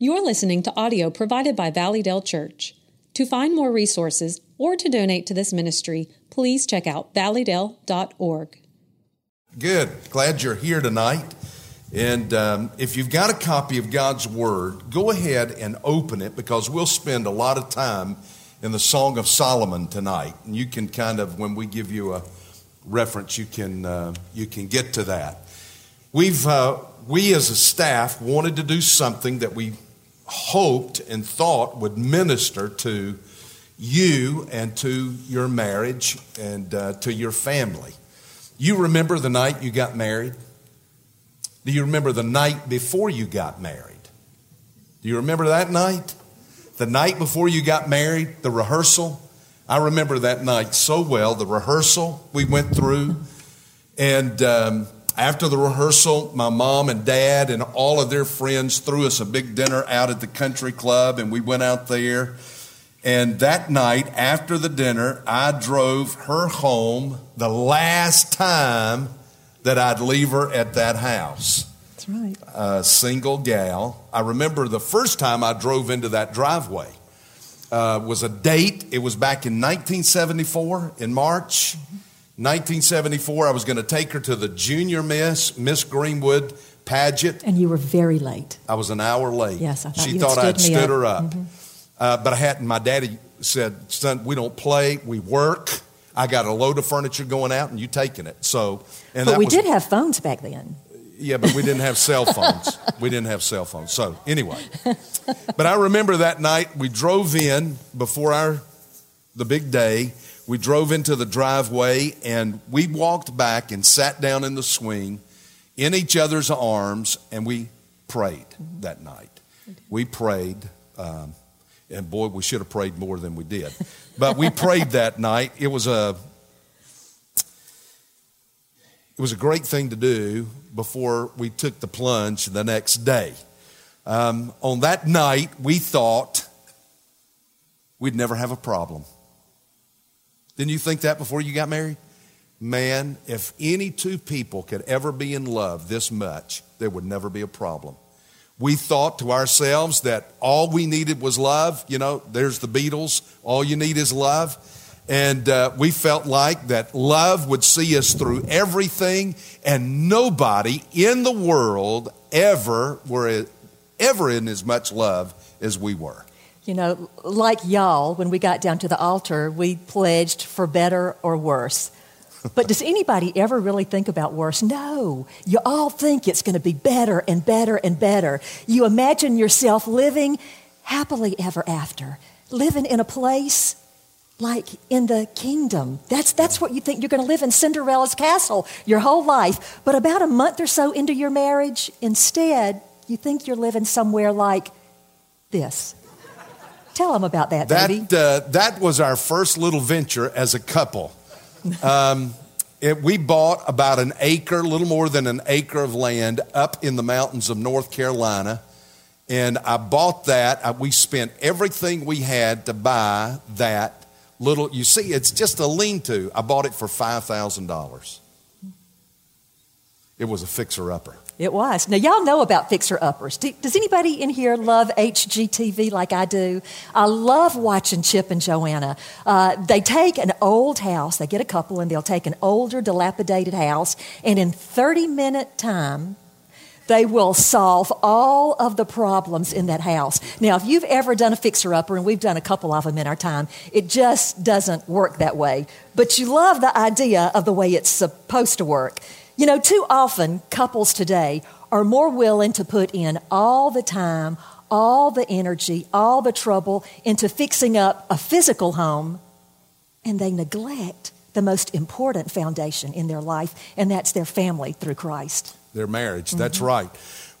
You're listening to audio provided by Valleydale Church. To find more resources or to donate to this ministry, please check out valleydale.org. Good. Glad you're here tonight. And um, if you've got a copy of God's Word, go ahead and open it because we'll spend a lot of time in the Song of Solomon tonight. And you can kind of, when we give you a reference, you can, uh, you can get to that. We've, uh, we as a staff wanted to do something that we hoped and thought would minister to you and to your marriage and uh, to your family. You remember the night you got married? Do you remember the night before you got married? Do you remember that night? The night before you got married, the rehearsal? I remember that night so well, the rehearsal we went through. And um, after the rehearsal, my mom and dad and all of their friends threw us a big dinner out at the country club, and we went out there. And that night, after the dinner, I drove her home the last time that I'd leave her at that house. That's right. A single gal. I remember the first time I drove into that driveway uh, was a date. It was back in 1974 in March. 1974, I was going to take her to the junior miss, Miss Greenwood pageant. And you were very late. I was an hour late. Yes, I thought she thought had I'd stood up. her up. Mhm. Uh, but I hadn't. My daddy said, "Son, we don't play. We work. I got a load of furniture going out, and you taking it." So, and But we was, did have phones back then. yeah, but we didn't have cell phones. we didn't have cell phones. So anyway, but I remember that night we drove in before our the big day. We drove into the driveway and we walked back and sat down in the swing in each other's arms and we prayed that night. We prayed, um, and boy, we should have prayed more than we did. But we prayed that night. It was a it was a great thing to do before we took the plunge the next day. Um, on that night, we thought we'd never have a problem. Didn't you think that before you got married? Man, if any two people could ever be in love this much, there would never be a problem. We thought to ourselves that all we needed was love. You know, there's the Beatles, all you need is love. And uh, we felt like that love would see us through everything, and nobody in the world ever were ever in as much love as we were. You know, like y'all, when we got down to the altar, we pledged for better or worse. But does anybody ever really think about worse? No. You all think it's going to be better and better and better. You imagine yourself living happily ever after, living in a place like in the kingdom. That's, that's what you think. You're going to live in Cinderella's castle your whole life. But about a month or so into your marriage, instead, you think you're living somewhere like this. Tell them about that. That, uh, that was our first little venture as a couple. Um, it, we bought about an acre, a little more than an acre of land up in the mountains of North Carolina. And I bought that. I, we spent everything we had to buy that little. You see, it's just a lean to. I bought it for $5,000. It was a fixer upper. It was. Now, y'all know about fixer uppers. Do, does anybody in here love HGTV like I do? I love watching Chip and Joanna. Uh, they take an old house, they get a couple, and they'll take an older, dilapidated house, and in 30 minute time, they will solve all of the problems in that house. Now, if you've ever done a fixer upper, and we've done a couple of them in our time, it just doesn't work that way. But you love the idea of the way it's supposed to work. You know, too often couples today are more willing to put in all the time, all the energy, all the trouble into fixing up a physical home, and they neglect the most important foundation in their life, and that's their family through Christ. their marriage. That's mm-hmm. right.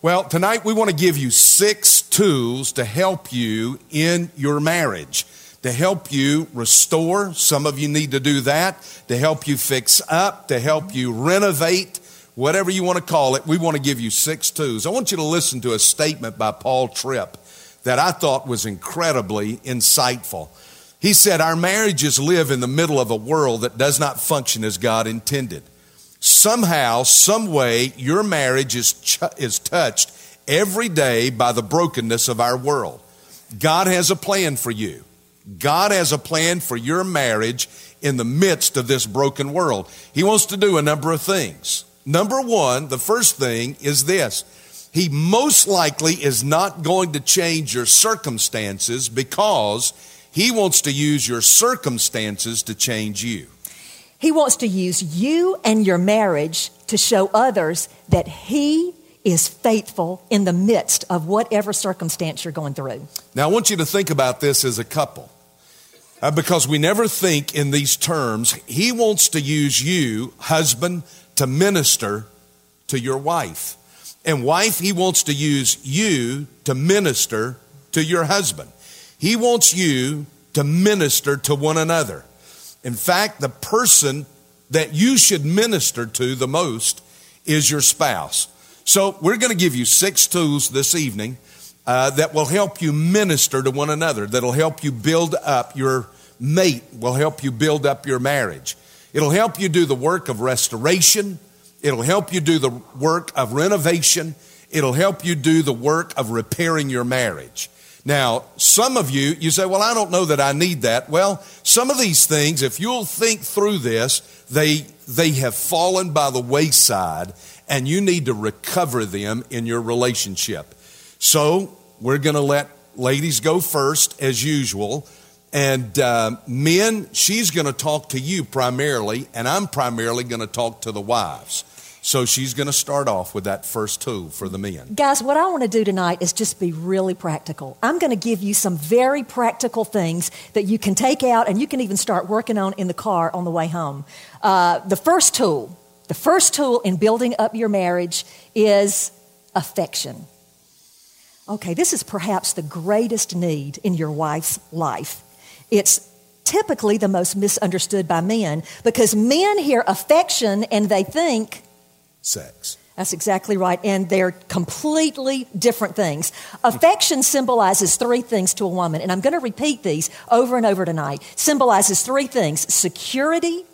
Well, tonight we want to give you six tools to help you in your marriage, to help you restore. Some of you need to do that, to help you fix up, to help you renovate, whatever you want to call it. We want to give you six twos. I want you to listen to a statement by Paul Tripp that I thought was incredibly insightful. He said, Our marriages live in the middle of a world that does not function as God intended somehow, some way, your marriage is, ch- is touched every day by the brokenness of our world. God has a plan for you. God has a plan for your marriage in the midst of this broken world. He wants to do a number of things. Number one, the first thing is this He most likely is not going to change your circumstances because He wants to use your circumstances to change you. He wants to use you and your marriage to show others that He is faithful in the midst of whatever circumstance you're going through. Now, I want you to think about this as a couple. Uh, because we never think in these terms. He wants to use you, husband, to minister to your wife. And wife, he wants to use you to minister to your husband. He wants you to minister to one another. In fact, the person that you should minister to the most is your spouse. So, we're going to give you six tools this evening uh, that will help you minister to one another, that'll help you build up your mate, will help you build up your marriage. It'll help you do the work of restoration. It'll help you do the work of renovation. It'll help you do the work of repairing your marriage. Now, some of you, you say, well, I don't know that I need that. Well, some of these things, if you'll think through this, they, they have fallen by the wayside and you need to recover them in your relationship. So we're going to let ladies go first as usual. And uh, men, she's going to talk to you primarily, and I'm primarily going to talk to the wives. So she's going to start off with that first tool for the men. Guys, what I want to do tonight is just be really practical. I'm going to give you some very practical things that you can take out and you can even start working on in the car on the way home. Uh, the first tool, the first tool in building up your marriage is affection. Okay, this is perhaps the greatest need in your wife's life. It's typically the most misunderstood by men because men hear affection and they think sex. That's exactly right. And they're completely different things. Affection symbolizes three things to a woman, and I'm going to repeat these over and over tonight. Symbolizes three things security,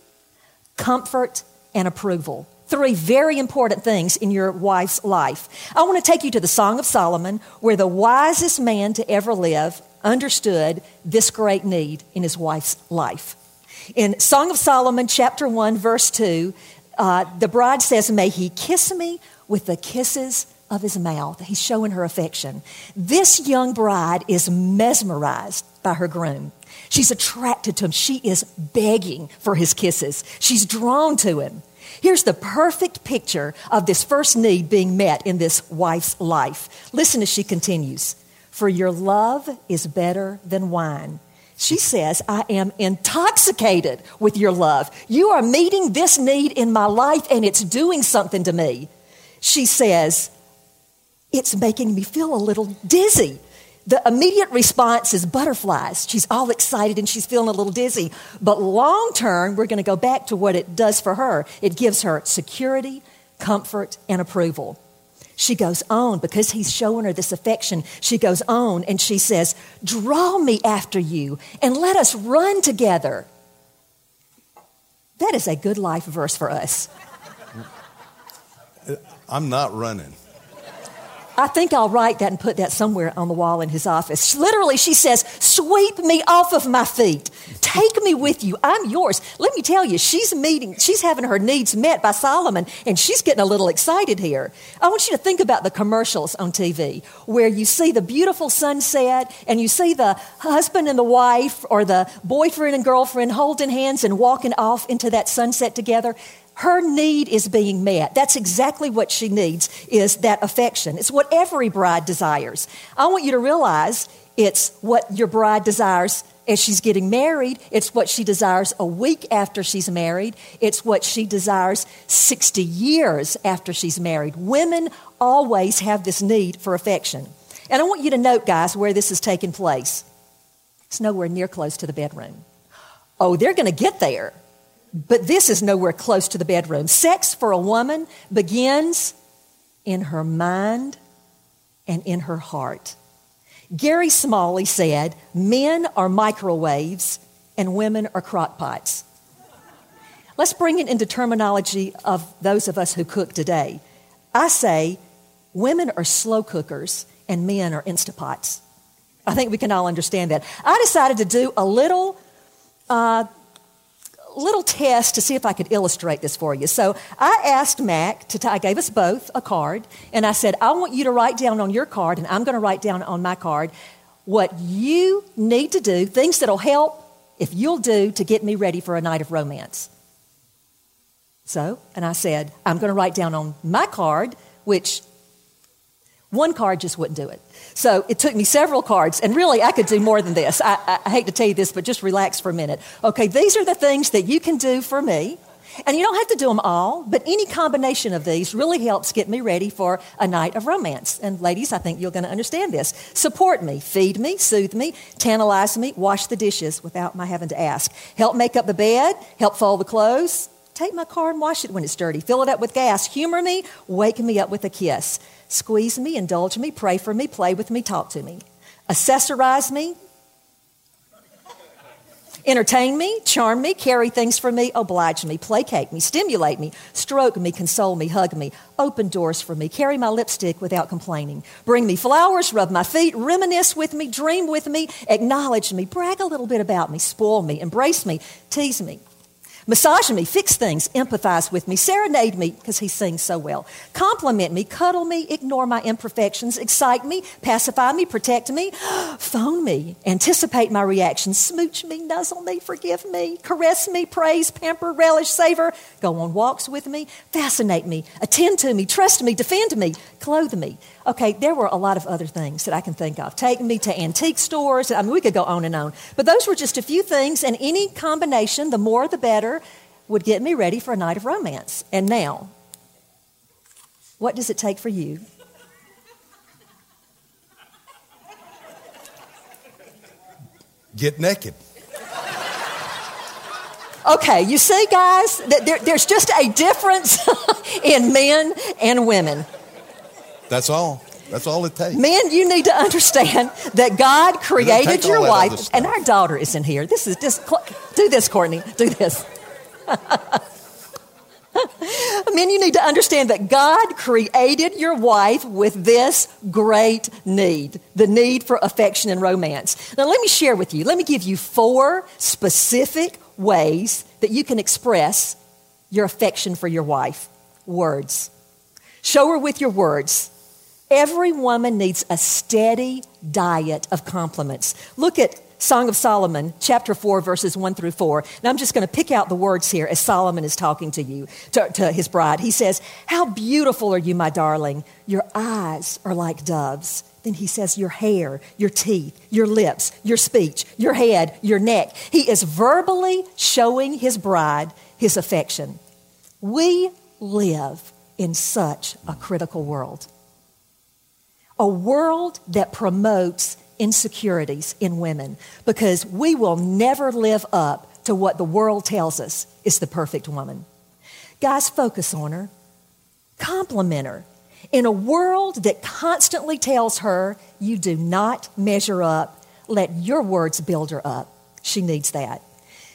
comfort, and approval. Three very important things in your wife's life. I want to take you to the Song of Solomon, where the wisest man to ever live understood this great need in his wife's life. In Song of Solomon, chapter 1, verse 2, uh, the bride says, May he kiss me with the kisses of his mouth. He's showing her affection. This young bride is mesmerized by her groom. She's attracted to him. She is begging for his kisses. She's drawn to him. Here's the perfect picture of this first need being met in this wife's life. Listen as she continues For your love is better than wine. She says, I am intoxicated with your love. You are meeting this need in my life and it's doing something to me. She says, It's making me feel a little dizzy. The immediate response is butterflies. She's all excited and she's feeling a little dizzy. But long term, we're going to go back to what it does for her. It gives her security, comfort, and approval. She goes on because he's showing her this affection. She goes on and she says, Draw me after you and let us run together. That is a good life verse for us. I'm not running. I think I'll write that and put that somewhere on the wall in his office. Literally, she says, Sweep me off of my feet. Take me with you. I'm yours. Let me tell you, she's meeting, she's having her needs met by Solomon, and she's getting a little excited here. I want you to think about the commercials on TV where you see the beautiful sunset and you see the husband and the wife or the boyfriend and girlfriend holding hands and walking off into that sunset together her need is being met. That's exactly what she needs is that affection. It's what every bride desires. I want you to realize it's what your bride desires as she's getting married. It's what she desires a week after she's married. It's what she desires 60 years after she's married. Women always have this need for affection. And I want you to note, guys, where this is taking place. It's nowhere near close to the bedroom. Oh, they're going to get there. But this is nowhere close to the bedroom. Sex for a woman begins in her mind and in her heart. Gary Smalley said, Men are microwaves and women are crock pots. Let's bring it into terminology of those of us who cook today. I say, Women are slow cookers and men are Instapots. I think we can all understand that. I decided to do a little, uh, little test to see if I could illustrate this for you. So I asked Mac to, t- I gave us both a card, and I said, I want you to write down on your card, and I'm going to write down on my card what you need to do, things that'll help if you'll do to get me ready for a night of romance. So, and I said, I'm going to write down on my card, which one card just wouldn't do it. So it took me several cards, and really I could do more than this. I, I, hate to tell you this, but just relax for a minute. Okay, these are the things that you can do for me. And you don't have to do them all, but any combination of these really helps get me ready for a night of romance. And ladies, I think you're going to understand this. Support me, feed me, soothe me, tantalize me, wash the dishes without my having to ask. Help make up the bed, help fold the clothes, take my car and wash it when it's dirty, fill it up with gas, humor me, wake me up with a kiss. Squeeze me, indulge me, pray for me, play with me, talk to me. Accessorize me, entertain me, charm me, carry things for me, oblige me, placate me, stimulate me, stroke me, console me, hug me, open doors for me, carry my lipstick without complaining, bring me flowers, rub my feet, reminisce with me, dream with me, acknowledge me, brag a little bit about me, spoil me, embrace me, tease me. Massage me, fix things, empathize with me, serenade me because he sings so well. Compliment me, cuddle me, ignore my imperfections, excite me, pacify me, protect me, phone me, anticipate my reactions, smooch me, nuzzle me, forgive me, caress me, praise, pamper, relish, savor, go on walks with me, fascinate me, attend to me, trust me, defend me, clothe me. Okay, there were a lot of other things that I can think of. Take me to antique stores. I mean, we could go on and on. But those were just a few things, and any combination, the more the better would get me ready for a night of romance. And now, what does it take for you? Get naked. Okay, you see, guys, that there, there's just a difference in men and women. That's all. That's all it takes. Men, you need to understand that God created your wife, and our daughter is in here. This is just, do this, Courtney. Do this. Men, you need to understand that God created your wife with this great need the need for affection and romance. Now, let me share with you, let me give you four specific ways that you can express your affection for your wife. Words. Show her with your words. Every woman needs a steady diet of compliments. Look at Song of Solomon, chapter 4, verses 1 through 4. And I'm just going to pick out the words here as Solomon is talking to you, to, to, his bride. He says, How beautiful are you, my darling. Your eyes are like doves. Then he says, Your hair, your teeth, your lips, your speech, your head, your neck. He is verbally showing his bride his affection. We live in such a critical world. A world that promotes insecurities in women because we will never live up to what the world tells us is the perfect woman. Guys, focus on her, compliment her. In a world that constantly tells her you do not measure up, let your words build her up. She needs that.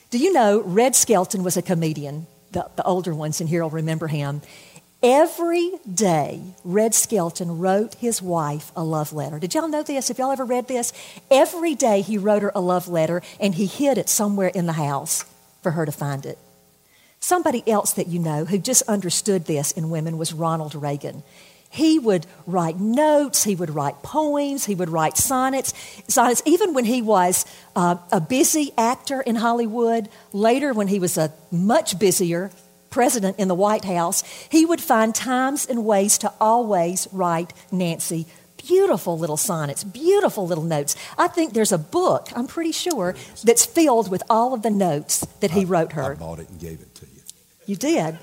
Do you know Red Skelton was a comedian? The, the older ones in here will remember him. Every day, Red Skelton wrote his wife a love letter. Did y'all know this? Have y'all ever read this? Every day he wrote her a love letter and he hid it somewhere in the house for her to find it. Somebody else that you know who just understood this in women was Ronald Reagan. He would write notes, he would write poems, he would write sonnets. Sonnets, even when he was uh, a busy actor in Hollywood, later when he was a much busier president in the White House, he would find times and ways to always write Nancy beautiful little sonnets, beautiful little notes. I think there's a book, I'm pretty sure, that's filled with all of the notes that he wrote her. I bought it and gave it to you. You did,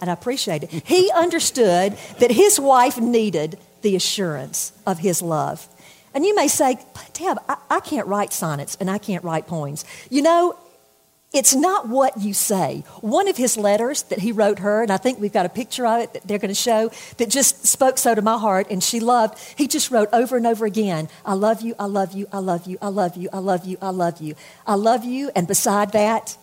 and I appreciate it. He understood that his wife needed the assurance of his love. And you may say, Deb, I, I can't write sonnets and I can't write poems. You know, it's not what you say. One of his letters that he wrote her, and I think we've got a picture of it that they're going to show, that just spoke so to my heart and she loved, he just wrote over and over again, I love you, I love you, I love you, I love you, I love you, I love you. I love you, and beside that,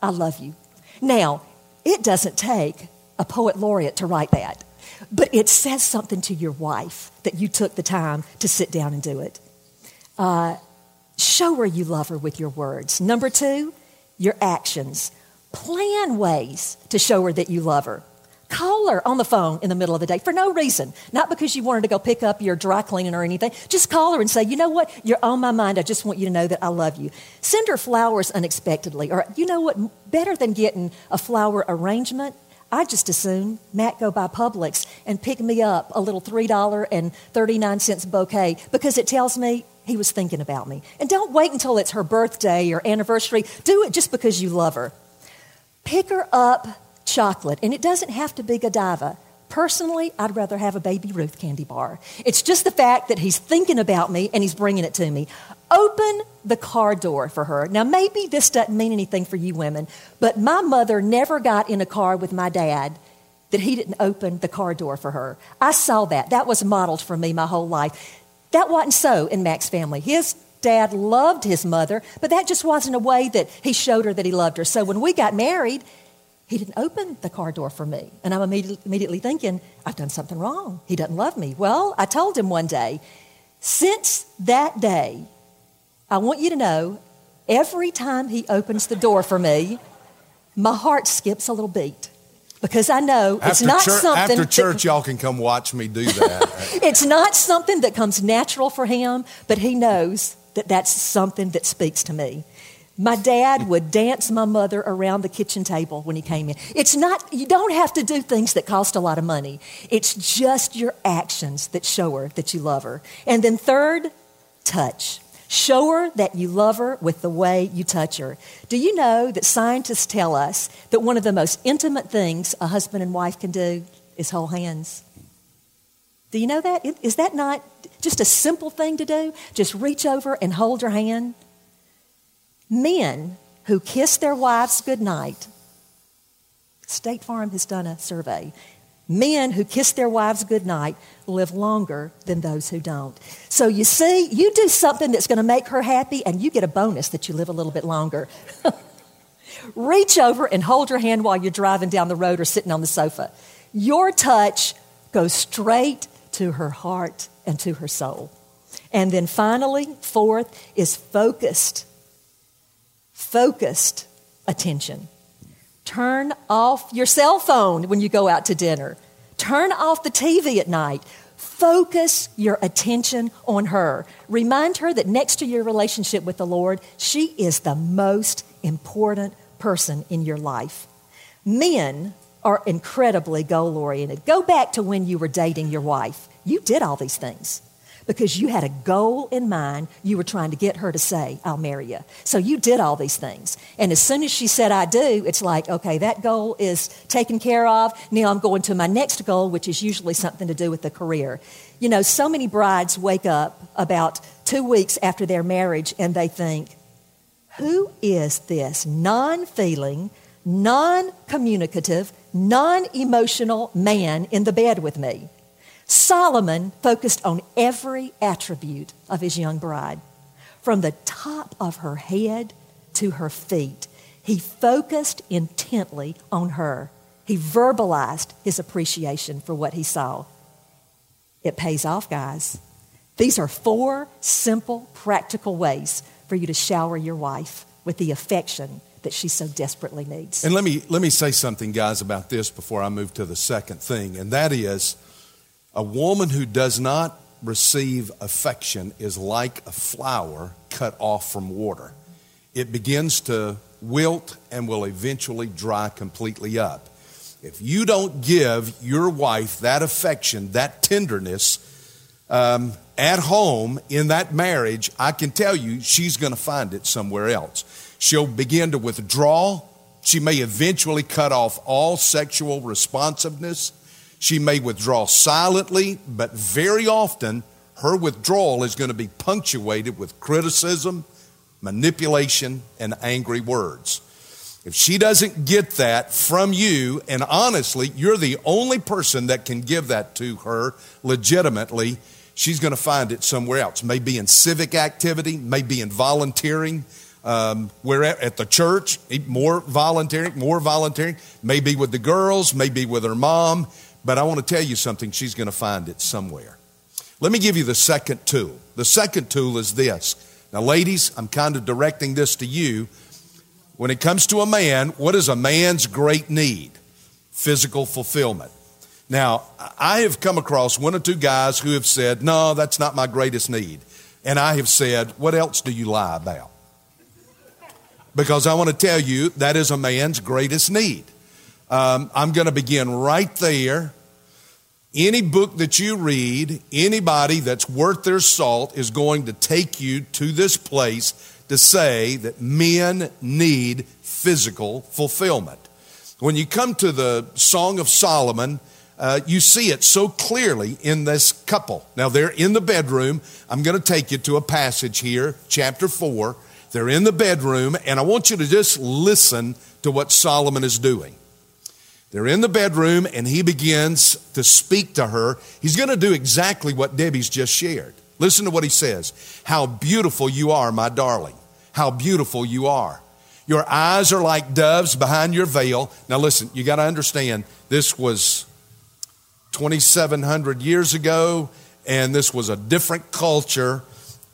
I love you. Now, it doesn't take a poet laureate to write that. but it says something to your wife that you took the time to sit down and do it. Uh, show her you love her with your words. Number two, your actions. Plan ways to show her that you love her. Call her on the phone in the middle of the day for no reason. Not because you wanted to go pick up your dry cleaning or anything. Just call her and say, you know what? You're on my mind. I just want you to know that I love you. Send her flowers unexpectedly. Or, you know what? Better than getting a flower arrangement, I just assume Matt go by Publix and pick me up a little $3.39 bouquet because it tells me he was thinking about me. And don't wait until it's her birthday or anniversary. Do it just because you love her. Pick her up chocolate, and it doesn't have to be Godiva. Personally, I'd rather have a Baby Ruth candy bar. It's just the fact that he's thinking about me and he's bringing it to me. Open the car door for her. Now, maybe this doesn't mean anything for you women, but my mother never got in a car with my dad that he didn't open the car door for her. I saw that. That was modeled for me my whole life. That wasn't so in Mac's family. His dad loved his mother, but that just wasn't a way that he showed her that he loved her. So when we got married, he didn't open the car door for me. And I'm immediately, thinking, I've done something wrong. He doesn't love me. Well, I told him one day, since that day, I want you to know every time he opens the door for me, my heart skips a little beat because I know after it's not church, something. After church, y'all can come watch me do that. it's not something that comes natural for him, but he knows that that's something that speaks to me. My dad would dance my mother around the kitchen table when he came in. It's not, you don't have to do things that cost a lot of money. It's just your actions that show her that you love her. And then, third, touch. Show her that you love her with the way you touch her. Do you know that scientists tell us that one of the most intimate things a husband and wife can do is hold hands? Do you know that? Is that not just a simple thing to do? Just reach over and hold your hand? Men who kiss their wives goodnight, State Farm has done a survey. Men who kiss their wives goodnight live longer than those who don't. So you see, you do something that's going to make her happy, and you get a bonus that you live a little bit longer. Reach over and hold her hand while you're driving down the road or sitting on the sofa. Your touch goes straight to her heart and to her soul. And then finally, fourth, is focused focused attention. Turn off your cell phone when you go out to dinner. Turn off the TV at night. Focus your attention on her. Remind her that next to your relationship with the Lord, she is the most important person in your life. Men are incredibly goal oriented. Go back to when you were dating your wife. You did all these things because you had a goal in mind. You were trying to get her to say, I'll marry you. So you did all these things. And as soon as she said, I do, it's like, okay, that goal is taken care of. Now I'm going to my next goal, which is usually something to do with the career. You know, so many brides wake up about two weeks after their marriage and they think, who is this non feeling, non communicative, non emotional man in the bed with me? Solomon focused on every attribute of his young bride. From the top of her head to her feet, he focused intently on her. He verbalized his appreciation for what he saw. It pays off, guys. These are four simple, practical ways for you to shower your wife with the affection that she so desperately needs. And let me, let me say something, guys, about this before I move to the second thing, and that is a woman who does not receive affection is like a flower cut off from water. It begins to wilt and will eventually dry completely up. If you don't give your wife that affection, that tenderness um, at home in that marriage, I can tell you she's going to find it somewhere else. She'll begin to withdraw. She may eventually cut off all sexual responsiveness. She may withdraw silently, but very often her withdrawal is going to be punctuated with criticism, manipulation, and angry words. If she doesn't get that from you, and honestly, you're the only person that can give that to her legitimately, she's going to find it somewhere else. Maybe in civic activity, maybe in volunteering, um, we're at, at, the church, more volunteering, more volunteering, maybe with the girls, maybe with her mom, but I want to tell you something. She's going to find it somewhere. Let me give you the second tool. The second tool is this. Now, ladies, I'm kind of directing this to you. When it comes to a man, what is a man's great need? Physical fulfillment. Now, I have come across one or two guys who have said, No, that's not my greatest need. And I have said, What else do you lie about? Because I want to tell you that is a man's greatest need. Um, I'm going to begin right there. Any book that you read, anybody that's worth their salt is going to take you to this place to say that men need physical fulfillment. When you come to the Song of Solomon, uh, you see it so clearly in this couple. Now, they're in the bedroom. I'm going to take you to a passage here, chapter 4. They're in the bedroom, and I want you to just listen to what Solomon is doing. They're in the bedroom and he begins to speak to her. He's going to do exactly what Debbie's just shared. Listen to what he says How beautiful you are, my darling. How beautiful you are. Your eyes are like doves behind your veil. Now, listen, you got to understand this was 2,700 years ago, and this was a different culture.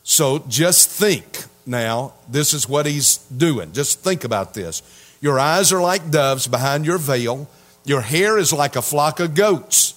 So just think now, this is what he's doing. Just think about this. Your eyes are like doves behind your veil. Your hair is like a flock of goats.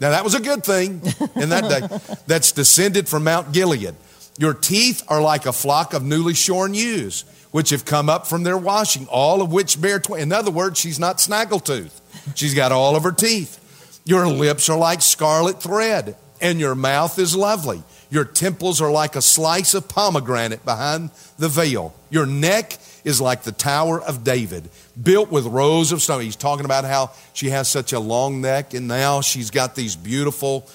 Now, that was a good thing in that day. That's descended from Mount Gilead. Your teeth are like a flock of newly shorn ewes, which have come up from their washing, all of which bear twins. In other words, she's not snaggletooth. She's got all of her teeth. Your lips are like scarlet thread, and your mouth is lovely. Your temples are like a slice of pomegranate behind the veil. Your neck is like the Tower of David, built with rows of stone. He's talking about how she has such a long neck, and now she's got these beautiful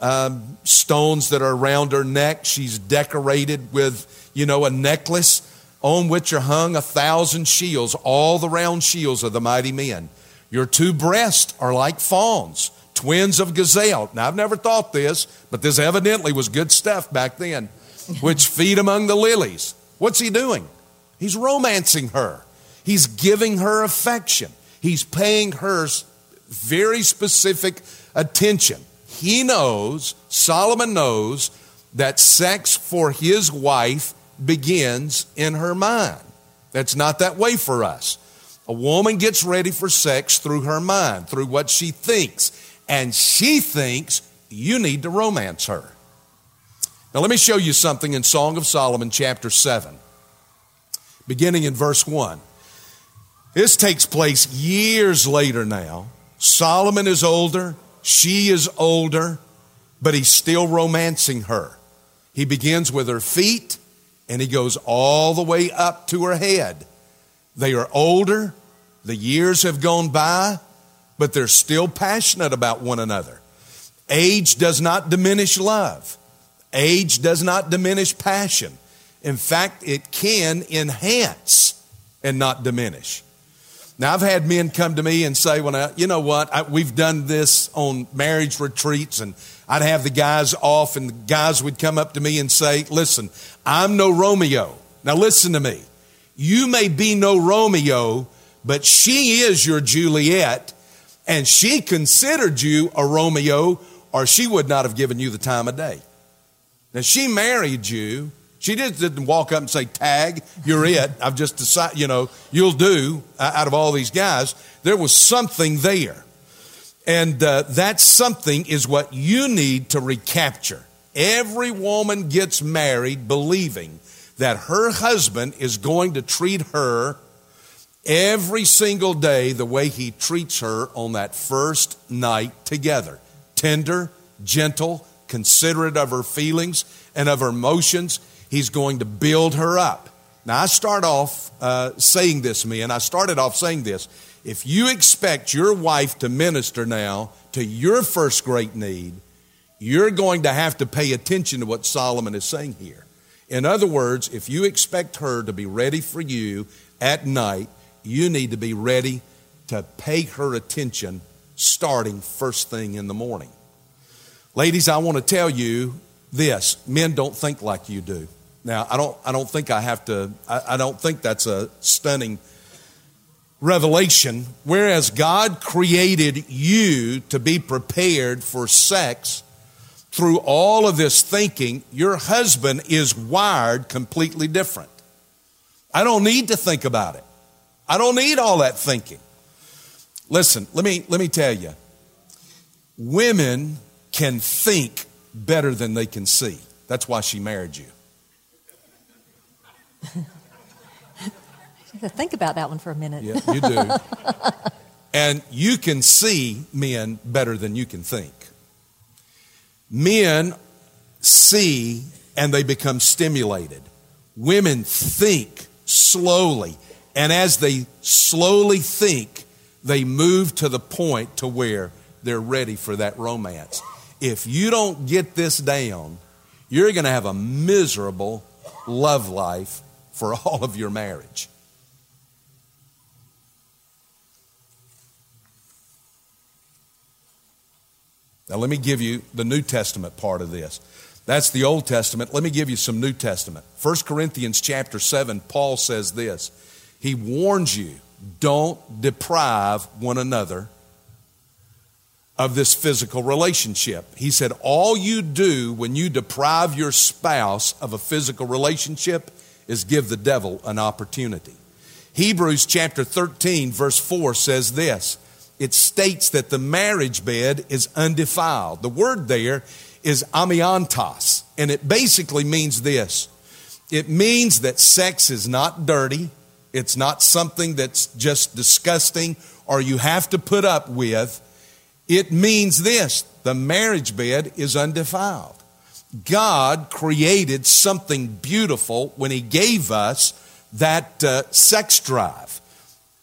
um, stones that are around her neck. She's decorated with, you know, a necklace on which are hung a thousand shields, all the round shields of the mighty men. Your two breasts are like fawns, twins of gazelle. Now, I've never thought this, but this evidently was good stuff back then, which feed among the lilies. What's he doing? He's romancing her. He's giving her affection. He's paying her very specific attention. He knows, Solomon knows, that sex for his wife begins in her mind. That's not that way for us. A woman gets ready for sex through her mind, through what she thinks. And she thinks you need to romance her. Now, let me show you something in Song of Solomon, chapter 7 beginning in verse 1. This takes place years later now. Solomon is older, she is older, but he's still romancing her. He begins with her feet and he goes all the way up to her head. They are older, the years have gone by, but they're still passionate about one another. Age does not diminish love, age does not diminish passion. In fact, it can enhance and not diminish. Now, I've had men come to me and say, "Well, I, you know what? I, we've done this on marriage retreats, and I'd have the guys off, and the guys would come up to me and say, Listen, I'm no Romeo. Now, listen to me. You may be no Romeo, but she is your Juliet, and she considered you a Romeo, or she would not have given you the time of day. Now, she married you she just didn't walk up and say, Tag, you're it. I've just decided, you know, you'll do uh, out of all these guys. There was something there. And uh, that something is what you need to recapture. Every woman gets married believing that her husband is going to treat her every single day the way he treats her on that first night together tender, gentle, considerate of her feelings and of her emotions. He's going to build her up. Now, I start off uh, saying this, me, and I started off saying this. If you expect your wife to minister now to your first great need, you're going to have to pay attention to what Solomon is saying here. In other words, if you expect her to be ready for you at night, you need to be ready to pay her attention starting first thing in the morning. Ladies, I want to tell you this men don't think like you do. Now, I don't, I don't think I have to, I, I don't think that's a stunning Revelation, whereas God created you to be prepared for sex, through all of this thinking, your husband is wired completely different. I don't need to think about it. I don't need all that thinking. Listen, let me, let me tell you women can think better than they can see. That's why she married you. Think about that one for a minute. Yeah, you do. and you can see men better than you can think. Men see and they become stimulated. Women think slowly. And as they slowly think, they move to the point to where they're ready for that romance. If you don't get this down, you're going to have a miserable love life for all of your marriage. Now, let me give you the New Testament part of this. That's the Old Testament. Let me give you some New Testament. 1 Corinthians chapter 7, Paul says this. He warns you, don't deprive one another of this physical relationship. He said, all you do when you deprive your spouse of a physical relationship is give the devil an opportunity. Hebrews chapter 13, verse 4 says this it states that the marriage bed is undefiled. The word there is amiantos, and it basically means this it means that sex is not dirty, it's not something that's just disgusting or you have to put up with. It means this the marriage bed is undefiled. God created something beautiful when He gave us that uh, sex drive.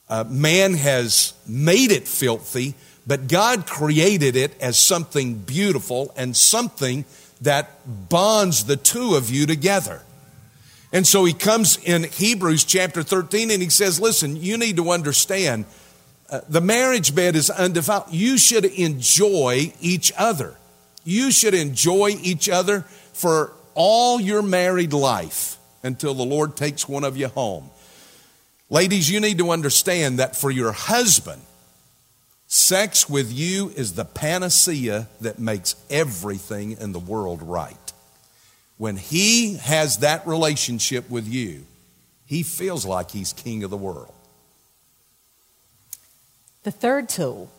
Uh, man has made it filthy, but God created it as something beautiful and something that bonds the two of you together. And so he comes in Hebrews chapter 13 and he says, Listen, you need to understand uh, the marriage bed is undefiled. You should enjoy each other. You should enjoy each other for all your married life until the Lord takes one of you home. Ladies, you need to understand that for your husband, sex with you is the panacea that makes everything in the world right. When he has that relationship with you, he feels like he's king of the world. The third tool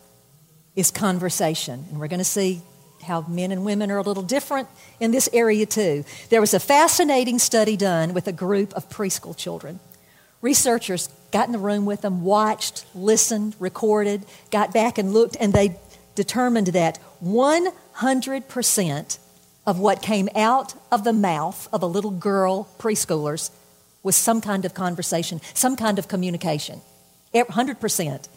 is conversation, and we're going to see how men and women are a little different in this area too. There was a fascinating study done with a group of preschool children. Researchers got in the room with them, watched, listened, recorded, got back and looked, and they determined that 100% of what came out of the mouth of a little girl, preschoolers, was some kind of conversation, some kind of communication. 100%.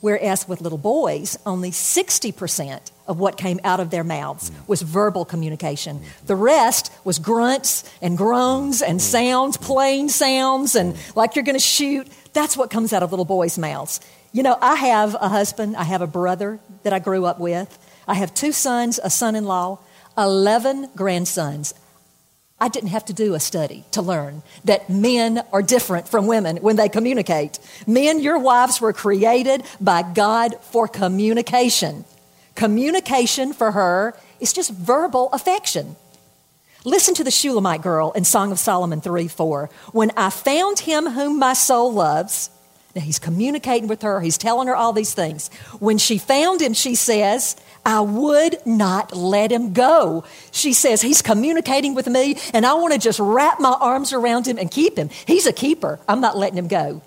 Whereas with little boys, only 60% of what came out of their mouths mm. was verbal communication. The rest was grunts and groans and mm. sounds, mm. plain sounds, and like you're going to shoot. That's what comes out of little boys' mouths. You know, I have a husband, I have a brother that I grew up with, I have two sons, a son in law, 11 grandsons. I didn't have to do a study to learn that men are different from women when they communicate. Men, your wives were created by God for communication. Communication for her is just verbal affection. Listen to the Shulamite girl in Song of Solomon 3 4. When I found him whom my soul loves, now he's communicating with her, he's telling her all these things. When she found him, she says, I would not let him go. She says, He's communicating with me, and I want to just wrap my arms around him and keep him. He's a keeper. I'm not letting him go.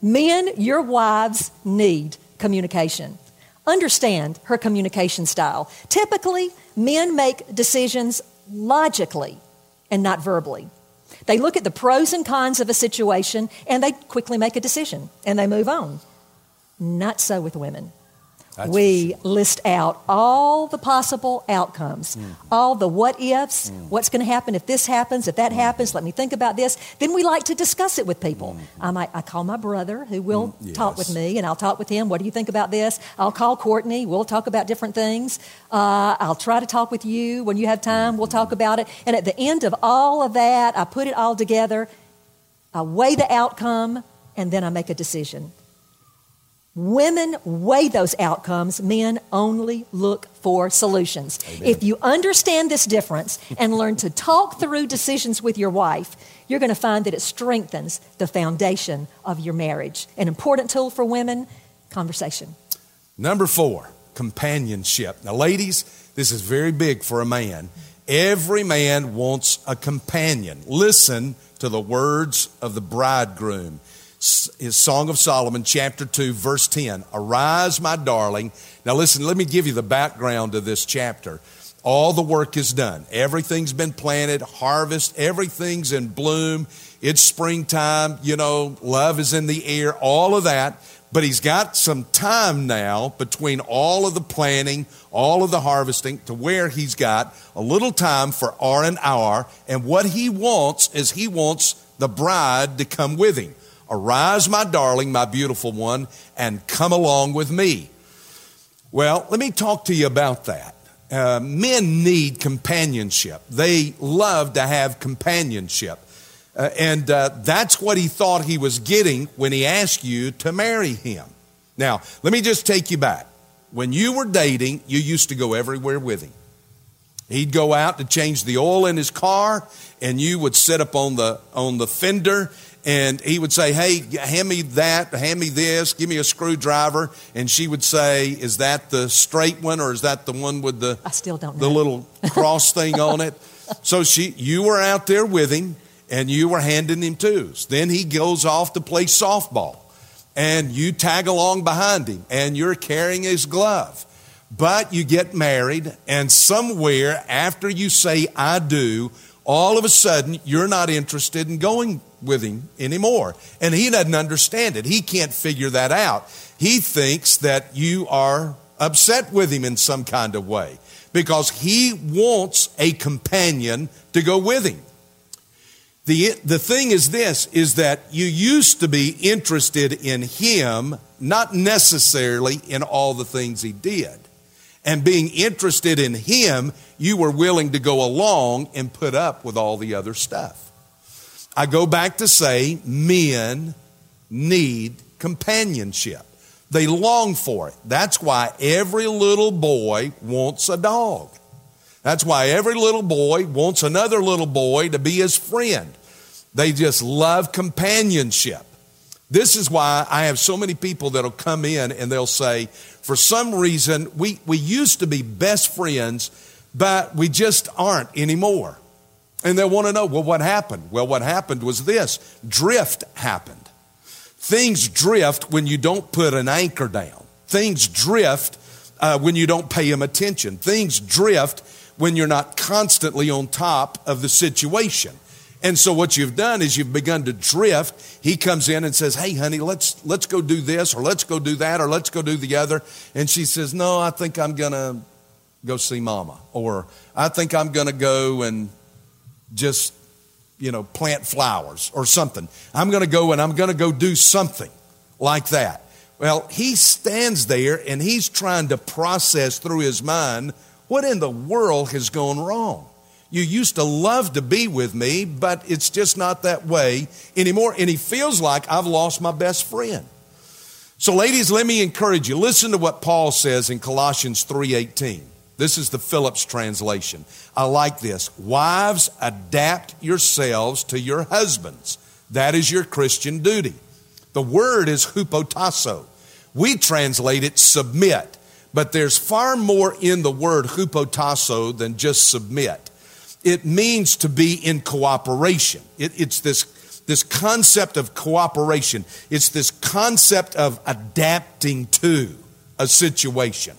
Men, your wives need communication. Understand her communication style. Typically, men make decisions logically and not verbally. They look at the pros and cons of a situation and they quickly make a decision and they move on. Not so with women. That's we list out all the possible outcomes, mm. all the what ifs, mm. what's going to happen if this happens, if that mm. happens, let me think about this. Then we like to discuss it with people. I might I call my brother who will yes. talk with me, and I'll talk with him. What do you think about this? I'll call Courtney. We'll talk about different things. Uh, I'll try to talk with you when you have time. We'll talk about it. And at the end of all of that, I put it all together. I weigh the outcome, and then I make a decision. Women weigh those outcomes, men only look for solutions. Amen. If you understand this difference and learn to talk through decisions with your wife, you're going to find that it strengthens the foundation of your marriage. An important tool for women conversation. Number four, companionship. Now, ladies, this is very big for a man. Every man wants a companion. Listen to the words of the bridegroom is Song of Solomon, chapter 2, verse 10. Arise, my darling. Now, listen, let me give you the background of this chapter. All the work is done, everything's been planted, harvest, everything's in bloom. It's springtime, you know, love is in the air, all of that. But he's got some time now between all of the planting, all of the harvesting, to where he's got a little time for R and R. And what he wants is he wants the bride to come with him. Arise, my darling, my beautiful one, and come along with me. Well, let me talk to you about that. Uh, men need companionship. They love to have companionship. Uh, and uh, that's what he thought he was getting when he asked you to marry him. Now, let me just take you back. When you were dating, you used to go everywhere with him. He'd go out to change the oil in his car, and you would sit up on the, on the fender and he would say, Hey, hand me that, hand me this, give me a screwdriver. And she would say, Is that the straight one or is that the one with the, I still don't the little cross thing on it? So she, you were out there with him and you were handing him tools. Then he goes off to play softball and you tag along behind him and you're carrying his glove. But you get married, and somewhere after you say, I do, all of a sudden you're not interested in going with him anymore. And he doesn't understand it. He can't figure that out. He thinks that you are upset with him in some kind of way because he wants a companion to go with him. The, the thing is this is that you used to be interested in him, not necessarily in all the things he did. And being interested in him, you were willing to go along and put up with all the other stuff. I go back to say men need companionship. They long for it. That's why every little boy wants a dog. That's why every little boy wants another little boy to be his friend. They just love companionship. This is why I have so many people that'll come in and they'll say, for some reason, we, we used to be best friends, but we just aren't anymore. And they'll want to know, well, what happened? Well, what happened was this drift happened. Things drift when you don't put an anchor down. Things drift uh, when you don't pay them attention. Things drift when you're not constantly on top of the situation. And so what you've done is you've begun to drift. He comes in and says, "Hey, honey, let's let's go do this, or let's go do that, or let's go do the other." And she says, "No, I think I'm gonna go see Mama, or I think I'm gonna go and just, you know, plant flowers or something. I'm going to go and I'm going to go do something like that. Well, he stands there and he's trying to process through his mind what in the world has gone wrong. You used to love to be with me, but it's just not that way anymore. And he feels like I've lost my best friend. So ladies, let me encourage you. Listen to what Paul says in Colossians 3:18. This is the Phillips translation. I like this. Wives, adapt yourselves to your husbands. That is your Christian duty. The word is hupotasso. We translate it submit, but there's far more in the word hupotasso than just submit. It means to be in cooperation. It, it's this, this concept of cooperation. It's this concept of adapting to a situation.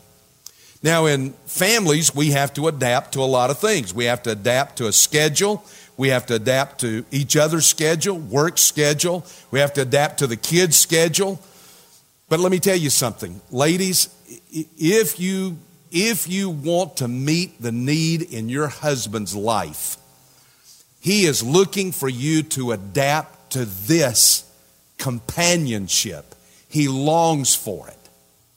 Now, in families, we have to adapt to a lot of things. We have to adapt to a schedule. We have to adapt to each other's schedule, work schedule. We have to adapt to the kids' schedule. But let me tell you something, ladies, if you if you want to meet the need in your husband's life, he is looking for you to adapt to this companionship. He longs for it.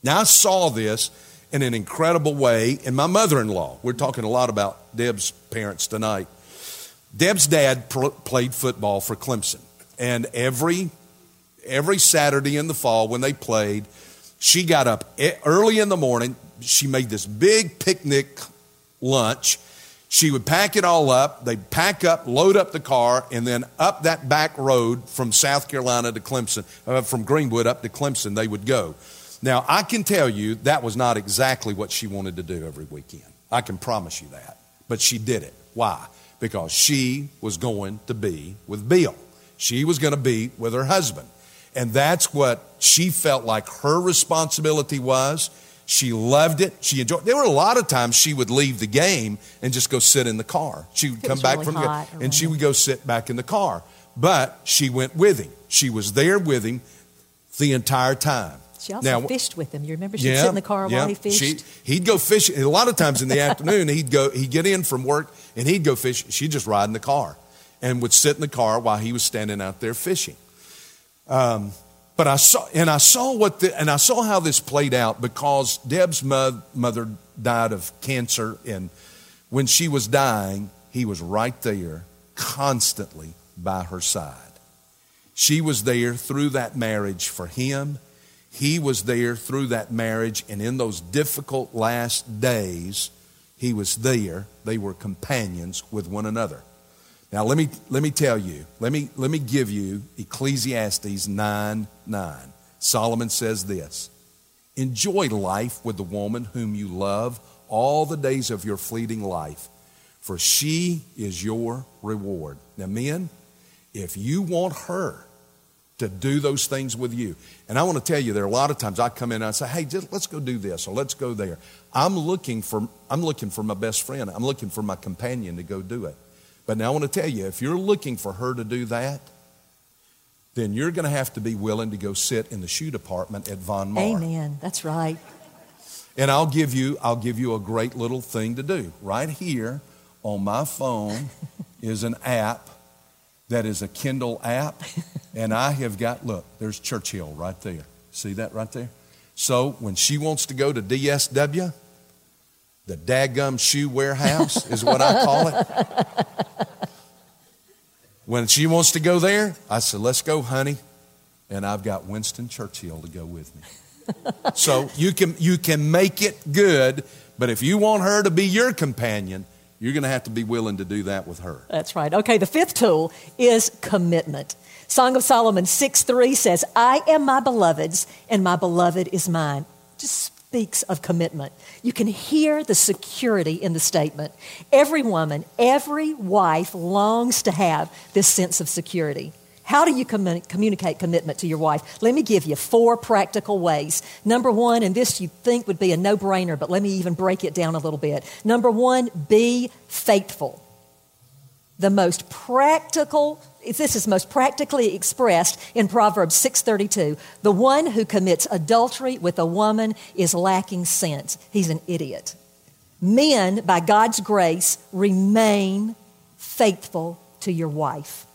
Now I saw this in an incredible way. And my mother in law, we're talking a lot about Deb's parents tonight. Deb's dad pr- played football for Clemson. And every, every Saturday in the fall when they played, She got up early in the morning. She made this big picnic lunch. She would pack it all up. They'd pack up, load up the car, and then up that back road from South Carolina to Clemson, uh, from Greenwood up to Clemson, they would go. Now, I can tell you that was not exactly what she wanted to do every weekend. I can promise you that. But she did it. Why? Because she was going to be with Bill. She was going to be with her husband. And that's what she felt like her responsibility was. She loved it. She enjoyed. It. There were a lot of times she would leave the game and just go sit in the car. She would It come back really from the hot and she would go sit back in the car. But she went with him. She was there with him the entire time. She also Now- fished with him. You remember she'd sit in the car yeah. while he fished? She, he'd go fishing. A lot of times in the afternoon, he'd go. He'd get in from work and he'd go fish. She'd just ride in the car and would sit in the car while he was standing out there fishing. Um, but I saw and I saw what the, and I saw how this played out because Deb's mo- mother died of cancer, and when she was dying, he was right there, constantly by her side. She was there through that marriage for him. He was there through that marriage, and in those difficult last days, he was there. They were companions with one another. Now let me let me tell you, let me let me give you Ecclesiastes 9 9. Solomon says this Enjoy life with the woman whom you love all the days of your fleeting life, for she is your reward. Now, men, if you want her to do those things with you. And I want to tell you, there are a lot of times I come in and I say, "Hey, just let's go do this or let's go there." I'm looking for I'm looking for my best friend. I'm looking for my companion to go do it. But now I want to tell you, if you're looking for her to do that, then you're going to have to be willing to go sit in the shoe department at Von Maur. Amen. That's right. And I'll give you I'll give you a great little thing to do. Right here on my phone is an app that is a Kindle app and I have got look, there's Churchill right there. See that right there? So when she wants to go to DSW, the daggum shoe warehouse is what I call it. When she wants to go there, I said, "Let's go, honey." And I've got Winston Churchill to go with me. So you can you can make it good, but if you want her to be your companion, you're going to have to be willing to do that with her. That's right. Okay, the fifth tool is commitment. Song of Solomon 6 3 says, I am my beloved's, and my beloved is mine. Just speaks of commitment. You can hear the security in the statement. Every woman, every wife longs to have this sense of security. How do you commu- communicate commitment to your wife? Let me give you four practical ways. Number one, and this you think would be a no brainer, but let me even break it down a little bit. Number one, be faithful the most practical this is most practically expressed in proverbs 6.32 the one who commits adultery with a woman is lacking sense he's an idiot men by god's grace remain faithful to your wife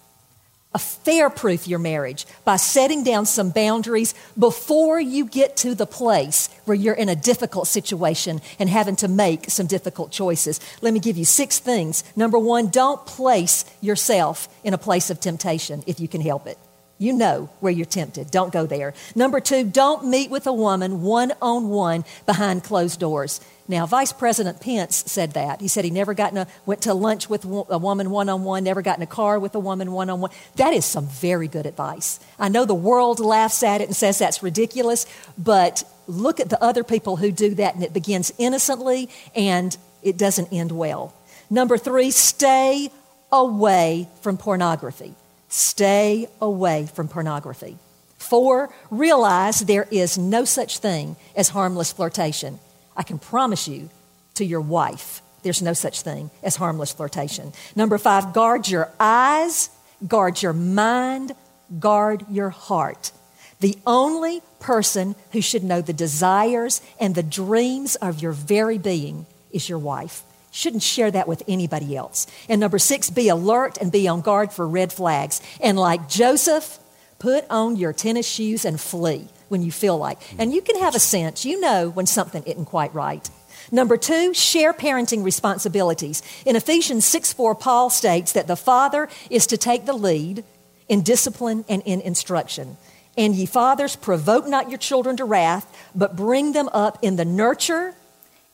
affair proof your marriage by setting down some boundaries before you get to the place where you're in a difficult situation and having to make some difficult choices. Let me give you six things. Number one, don't place yourself in a place of temptation if you can help it. You know where you're tempted. Don't go there. Number two, don't meet with a woman one on one behind closed doors. Now, Vice President Pence said that. He said he never got in a, went to lunch with a woman one on one, never got in a car with a woman one on one. That is some very good advice. I know the world laughs at it and says that's ridiculous, but look at the other people who do that and it begins innocently and it doesn't end well. Number three, stay away from pornography. Stay away from pornography. Four, realize there is no such thing as harmless flirtation. I can promise you to your wife, there's no such thing as harmless flirtation. Number five, guard your eyes, guard your mind, guard your heart. The only person who should know the desires and the dreams of your very being is your wife. Shouldn't share that with anybody else. And number six, be alert and be on guard for red flags. And like Joseph, put on your tennis shoes and flee when you feel like. And you can have a sense, you know when something isn't quite right. Number two, share parenting responsibilities. In Ephesians 6 4, Paul states that the father is to take the lead in discipline and in instruction. And ye fathers, provoke not your children to wrath, but bring them up in the nurture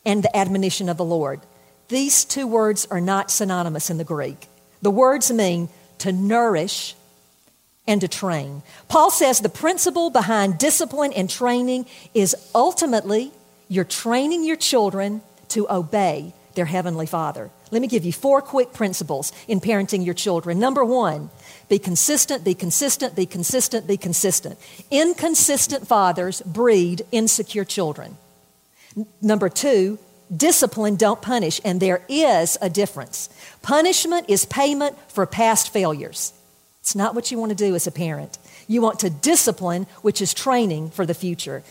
and the admonition of the Lord. These two words are not synonymous in the Greek. The words mean to nourish and to train. Paul says the principle behind discipline and training is ultimately you're training your children to obey their heavenly father. Let me give you four quick principles in parenting your children. Number one, be consistent, be consistent, be consistent, be consistent. Inconsistent fathers breed insecure children. Number two, discipline, don't punish. And there is a difference. Punishment is payment for past failures. It's not what you want to do as a parent. You want to discipline, which is training for the future.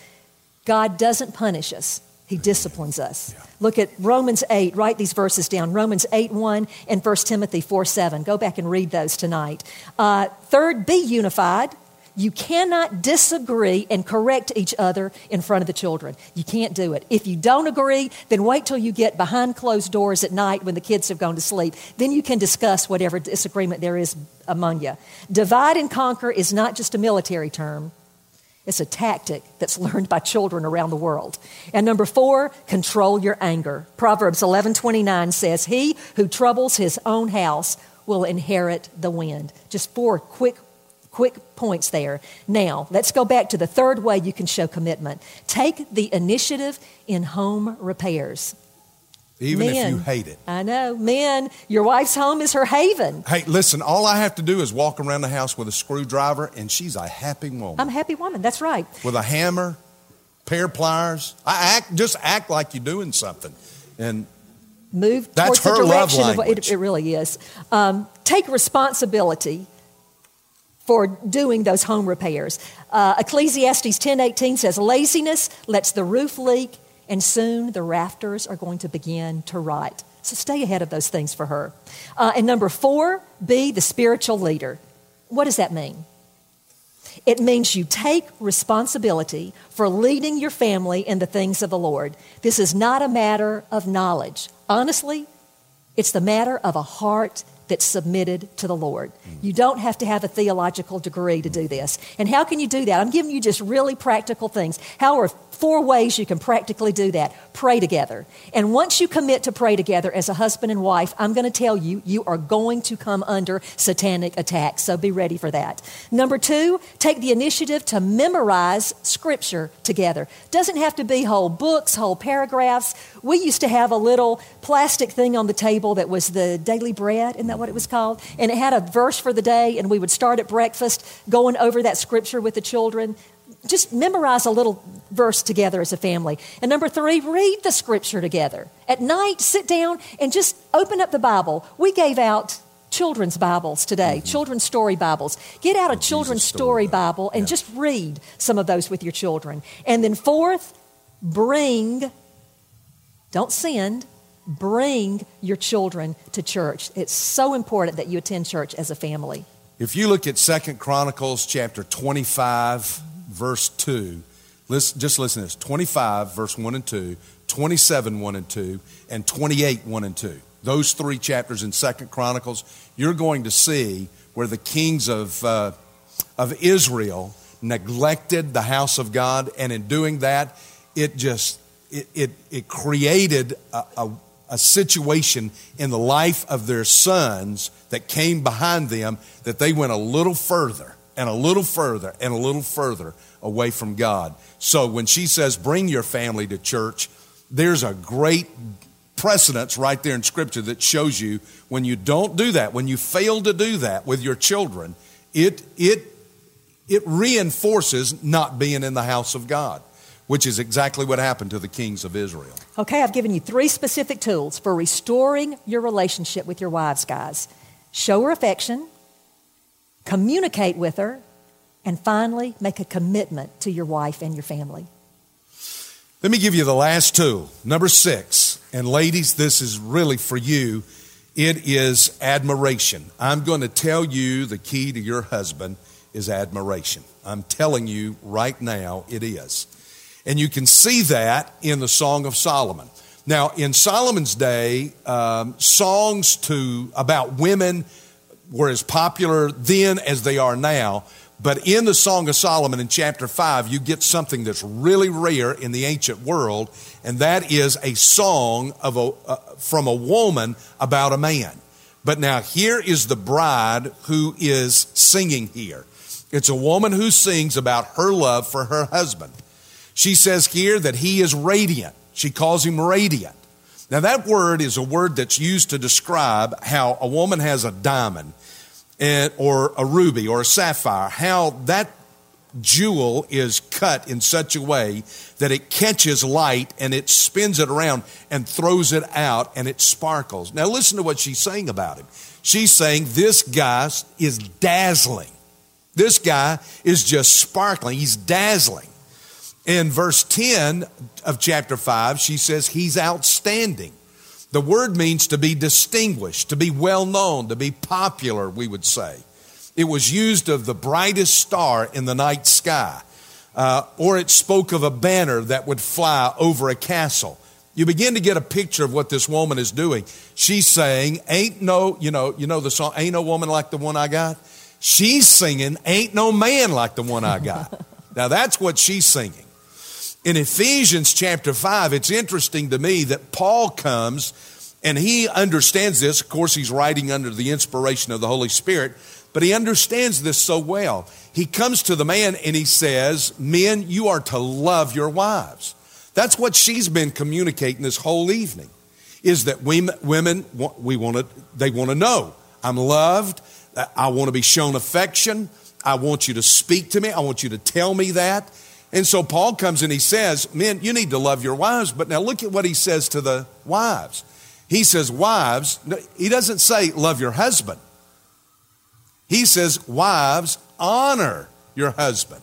God doesn't punish us. He disciplines us. Yeah. Look at Romans 8. Write these verses down. Romans 8 1 and 1 Timothy 4 7. Go back and read those tonight. Uh, third, be unified. You cannot disagree and correct each other in front of the children. You can't do it. If you don't agree, then wait till you get behind closed doors at night when the kids have gone to sleep. Then you can discuss whatever disagreement there is among you. Divide and conquer is not just a military term. It's a tactic that's learned by children around the world. And number four, control your anger. Proverbs 11:29 says, "He who troubles his own house will inherit the wind." Just four quick quick points there. Now, let's go back to the third way you can show commitment. Take the initiative in home repairs. Even Men, if you hate it. I know. Men, your wife's home is her haven. Hey, listen, all I have to do is walk around the house with a screwdriver, and she's a happy woman. I'm a happy woman. That's right. With a hammer, pair of pliers. I act just act like you're doing something. And move that's towards her the direction love language. of it, it really is. Um, take responsibility for doing those home repairs. Uh, Ecclesiastes 10:18 says, "Laziness lets the roof leak and soon the rafters are going to begin to rot. So stay ahead of those things for her. Uh, and number four, be the spiritual leader. What does that mean? It means you take responsibility for leading your family in the things of the Lord. This is not a matter of knowledge. Honestly, it's the matter of a heart that's submitted to the Lord. You don't have to have a theological degree to do this. And how can you do that? I'm giving you just really practical things. How are four ways you can practically do that? Pray together. And once you commit to pray together as a husband and wife, I'm going to tell you, you are going to come under satanic attack. So be ready for that. Number two, take the initiative to memorize scripture together. Doesn't have to be whole books, whole paragraphs. We used to have a little plastic thing on the table that was the daily bread. Isn't that what it was called? And it had a verse for the day, and we would start at breakfast going over that scripture with the children. Just memorize a little verse together as a family. And number three, read the scripture together. At night, sit down and just open up the Bible. We gave out children's Bibles today, mm-hmm. children's story Bibles. Get out a oh, children's story, story Bible and yeah. just read some of those with your children. And then, fourth, bring, don't send, bring your children to church. It's so important that you attend church as a family. If you look at Second Chronicles chapter 25, verse 2, listen, just listen to this 25, verse 1 and 2, 27, 1 and 2, and 28, 1 and 2. Those three chapters in Second Chronicles, you're going to see where the kings of, uh, of Israel neglected the house of God, and in doing that, it just it, it, it created a, a, a situation in the life of their sons that came behind them that they went a little further and a little further and a little further away from God. So when she says, bring your family to church, there's a great precedence right there in Scripture that shows you when you don't do that, when you fail to do that with your children, it, it, it reinforces not being in the house of God which is exactly what happened to the kings of Israel. Okay, I've given you three specific tools for restoring your relationship with your wives, guys. Show her affection, communicate with her, and finally, make a commitment to your wife and your family. Let me give you the last tool, number six. And ladies, this is really for you. It is admiration. I'm going to tell you the key to your husband is admiration. I'm telling you right now, it is. And you can see that in the Song of Solomon. Now, in Solomon's day, um, songs to about women were as popular then as they are now. But in the Song of Solomon in chapter 5, you get something that's really rare in the ancient world, and that is a song of a, uh, from a woman about a man. But now here is the bride who is singing here. It's a woman who sings about her love for her husband. She says here that he is radiant. She calls him radiant. Now, that word is a word that's used to describe how a woman has a diamond and, or a ruby or a sapphire, how that jewel is cut in such a way that it catches light and it spins it around and throws it out and it sparkles. Now, listen to what she's saying about him. She's saying this guy is dazzling. This guy is just sparkling. He's dazzling. In verse 10 of chapter 5, she says he's outstanding. The word means to be distinguished, to be well known, to be popular, we would say. It was used of the brightest star in the night sky, uh, or it spoke of a banner that would fly over a castle. You begin to get a picture of what this woman is doing. She's saying, "Ain't no, you know, you know the song, ain't no woman like the one I got." She's singing, "Ain't no man like the one I got." now that's what she's singing. In Ephesians chapter 5, it's interesting to me that Paul comes and he understands this. Of course, he's writing under the inspiration of the Holy Spirit, but he understands this so well. He comes to the man and he says, Men, you are to love your wives. That's what she's been communicating this whole evening. Is that women, women we want to, they want to know I'm loved. I want to be shown affection. I want you to speak to me. I want you to tell me that. And so Paul comes and he says, Men, you need to love your wives. But now look at what he says to the wives. He says, Wives, he doesn't say love your husband. He says, Wives, honor your husband.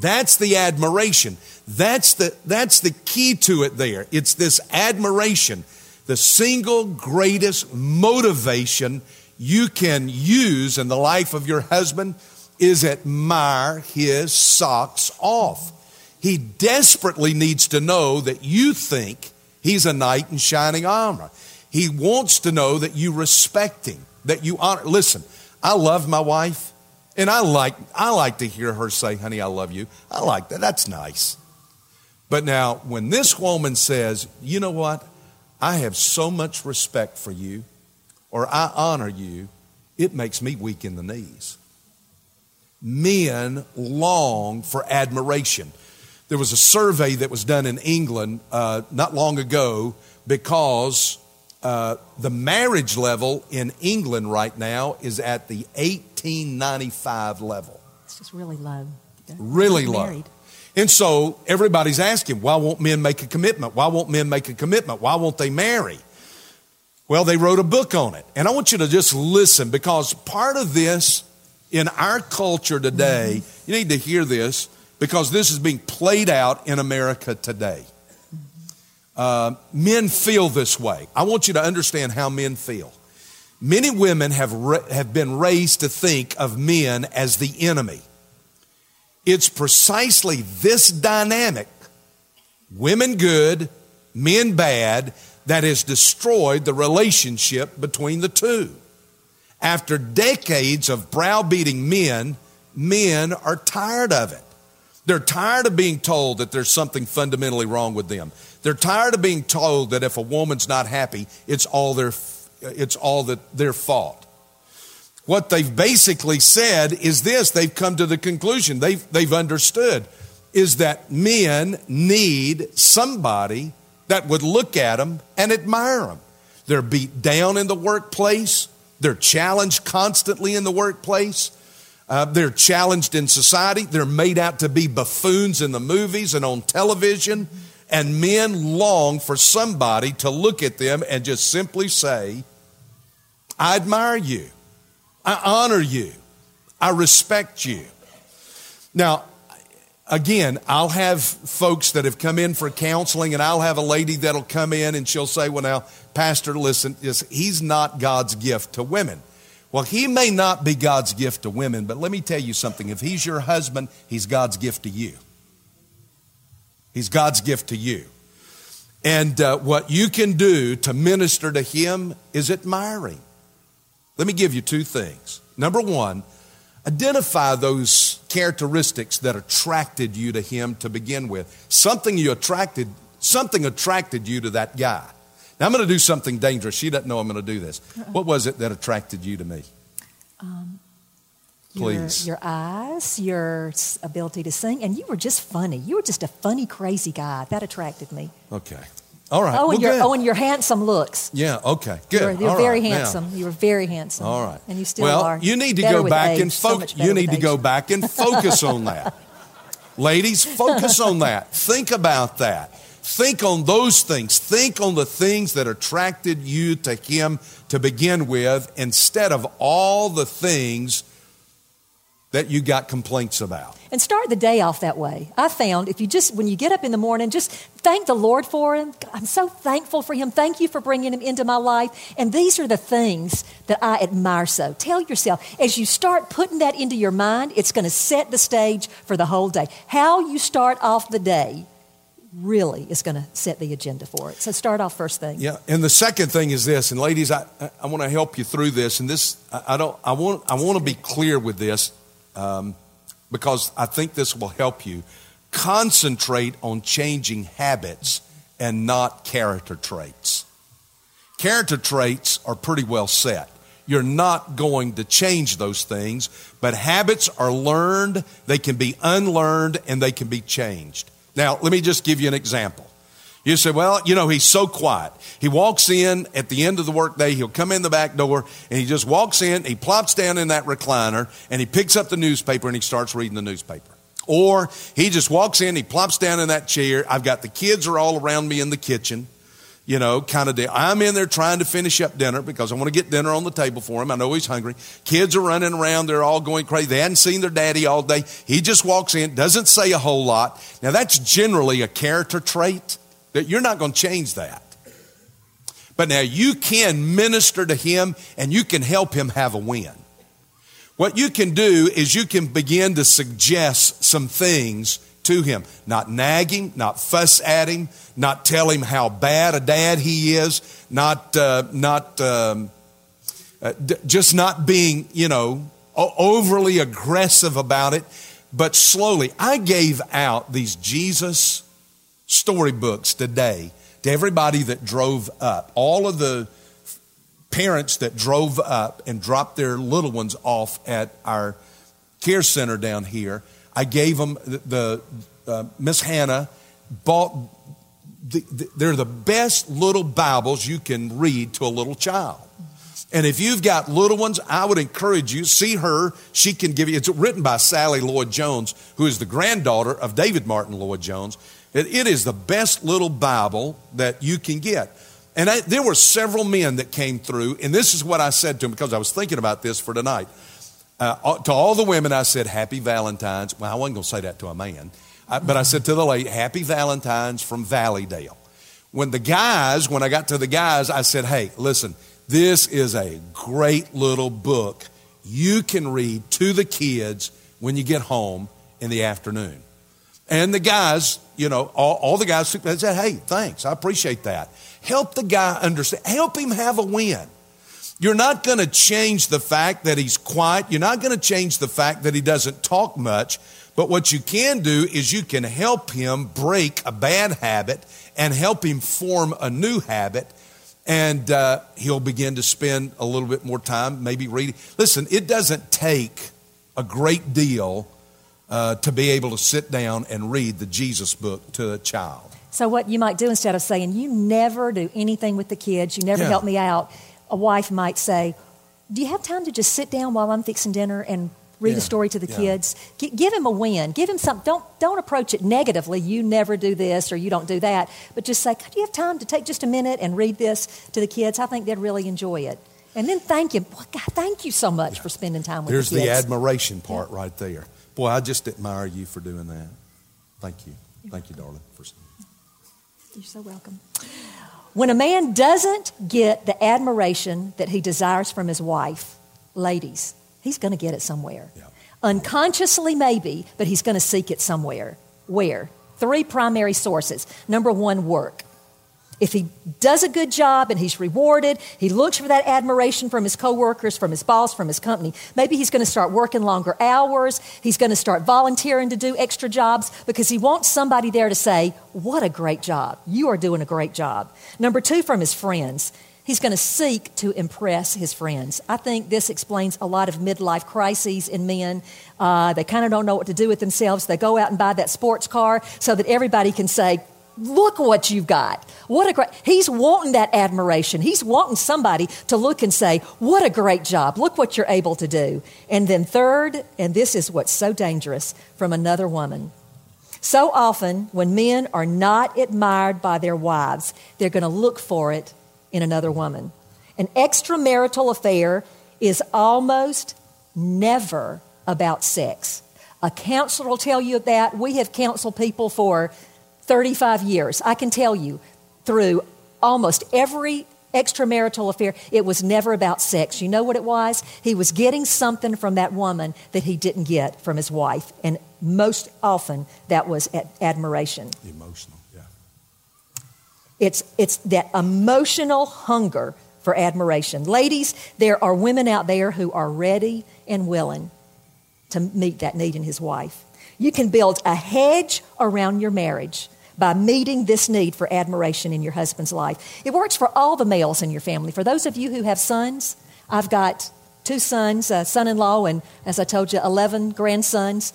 That's the admiration. That's the, that's the key to it there. It's this admiration, the single greatest motivation you can use in the life of your husband is admire his socks off. He desperately needs to know that you think he's a knight in shining armor. He wants to know that you respect him, that you honor. Listen, I love my wife, and I like I like to hear her say, "Honey, I love you." I like that. That's nice. But now, when this woman says, "You know what? I have so much respect for you, or I honor you," it makes me weak in the knees men long for admiration. There was a survey that was done in England uh, not long ago because uh, the marriage level in England right now is at the 1895 level. It's just really low. They're really low. Married. And so everybody's asking, why won't men make a commitment? Why won't men make a commitment? Why won't they marry? Well, they wrote a book on it. And I want you to just listen because part of this in our culture today, you need to hear this because this is being played out in America today. Uh, men feel this way. I want you to understand how men feel. Many women have, have been raised to think of men as the enemy. It's precisely this dynamic, women good, men bad, that has destroyed the relationship between the two. After decades of browbeating men, men are tired of it. They're tired of being told that there's something fundamentally wrong with them. They're tired of being told that if a woman's not happy, it's all their, it's all that their fault. What they've basically said is this they've come to the conclusion, they've, they've understood, is that men need somebody that would look at them and admire them. They're beat down in the workplace. They're challenged constantly in the workplace. Uh, they're challenged in society. They're made out to be buffoons in the movies and on television. And men long for somebody to look at them and just simply say, I admire you. I honor you. I respect you. Now, again, I'll have folks that have come in for counseling, and I'll have a lady that'll come in and she'll say, Well, now, Pastor, listen, he's not God's gift to women. Well, he may not be God's gift to women, but let me tell you something. If he's your husband, he's God's gift to you. He's God's gift to you. And uh, what you can do to minister to him is admiring. Let me give you two things. Number one, Identify those characteristics that attracted you to him to begin with. Something you attracted, something attracted you to that guy. Now I'm going to do something dangerous. She doesn't know I'm going to do this. Uh-uh. What was it that attracted you to me? Um, Please. Your, your eyes, your ability to sing, and you were just funny. You were just a funny, crazy guy. That attracted me. Okay. All right. Oh, well, and your good. oh, and your handsome looks. yeah. Okay. Good. You're, you were All very right. Now- handsome. You were very handsome. All right. And you still well, are. you need to go back age, and focus. better you need to age. go back and focus on that. Ladies, focus on that. Think about that. Think on those things. Think on the things that attracted you to him to begin with instead of all the things that you got complaints about. And start the day off that way. I found if you just, when you get up in the morning, just thank the Lord for him. I'm so thankful for him. Thank you for bringing him into my life. And these are the things that I admire so. Tell yourself, as you start putting that into your mind, it's going to set the stage for the whole day. How you start off the day really is going to set the agenda for it. So start off first thing. Yeah, and the second thing is this, and ladies, I, I, want to help you through this, and this I, I don't I want I want to be clear with this um, because I think this will help you concentrate on changing habits and not character traits. Character traits are pretty well set. You're not going to change those things, but habits are learned, they can be unlearned, and they can be changed. Now, let me just give you an example. You say, well, you know, he's so quiet. He walks in at the end of the workday, he'll come in the back door, and he just walks in, he plops down in that recliner, and he picks up the newspaper and he starts reading the newspaper. Or he just walks in, he plops down in that chair. I've got the kids are all around me in the kitchen you know, kind of. I'm in there trying to finish up dinner because I want to get dinner on the table for him. I know he's hungry. Kids are running around. They're all going crazy. They hadn't seen their daddy all day. He just walks in, doesn't say a whole lot. Now, that's generally a character trait that you're not going to change that. But now you can minister to him and you can help him have a win. What you can do is you can begin to suggest some things to him. Not nagging, not fuss at him, not tell him how bad a dad he is, not, uh, not um, uh, d- just not being, you know, overly aggressive about it, but slowly. I gave out these Jesus storybooks today to everybody that drove up. All of the parents that drove up and dropped their little ones off at our care center down here, I gave them the, the uh, Miss Hannah bought. The, the, they're the best little Bibles you can read to a little child. And if you've got little ones, I would encourage you, see her. She can give you, it's written by Sally Lloyd Jones, who is the granddaughter of David Martyn Lloyd Jones. It, it is the best little Bible that you can get. And I, there were several men that came through, and this is what I said to them because I was thinking about this for tonight. Uh, to all the women, I said, Happy Valentine's. Well, I wasn't going to say that to a man, I, but I said to the lady, Happy Valentine's from Valleydale. When the guys, when I got to the guys, I said, Hey, listen, this is a great little book you can read to the kids when you get home in the afternoon. And the guys, you know, all, all the guys said, Hey, thanks, I appreciate that. Help the guy understand, help him have a win. You're not going to change the fact that he's quiet. You're not going to change the fact that he doesn't talk much. But what you can do is you can help him break a bad habit and help him form a new habit. And uh, he'll begin to spend a little bit more time maybe reading. Listen, it doesn't take a great deal uh, to be able to sit down and read the Jesus book to a child. So, what you might do instead of saying, You never do anything with the kids, you never Yeah. help me out, a wife might say, Do you have time to just sit down while I'm fixing dinner and read Yeah, a story to the yeah. kids? G- give him a win. Give him something. Don't, don't approach it negatively. You never do this or you don't do that. But just say, Do you have time to take just a minute and read this to the kids? I think they'd really enjoy it. And then thank him. Boy, God, thank you so much for spending time with There's the the admiration part right there. Boy, I just admire you for doing that. Thank you. Thank you, darling. For You're so welcome. When a man doesn't get the admiration that he desires from his wife, ladies, he's going to get it somewhere. Yeah. Unconsciously, maybe, but he's going to seek it somewhere. Where? Three primary sources. Number one, work. If he does a good job and he's rewarded, he looks for that admiration from his coworkers, from his boss, from his company. Maybe he's going to start working longer hours. He's going to start volunteering to do extra jobs because he wants somebody there to say, What a great job. You are doing a great job. Number two, from his friends. He's going to seek to impress his friends. I think this explains a lot of midlife crises in men. Uh, they kind of don't know what to do with themselves. They go out and buy that sports car so that everybody can say, Look what you've got. What a great, he's wanting that admiration. He's wanting somebody to look and say, What a great job. Look what you're able to do. And then, third, and this is what's so dangerous, from another woman. So often, when men are not admired by their wives, they're going to look for it in another woman. An extramarital affair is almost never about sex. A counselor will tell you that. We have counseled people for 35 years, I can tell you through almost every extramarital affair, it was never about sex. You know what it was? He was getting something from that woman that he didn't get from his wife. And most often, that was admiration. Emotional, yeah. It's, it's that emotional hunger for admiration. Ladies, there are women out there who are ready and willing to meet that need in his wife. You can build a hedge around your marriage by meeting this need for admiration in your husband's life. It works for all the males in your family. For those of you who have sons, I've got two sons, a son in law, and as I told you, 11 grandsons.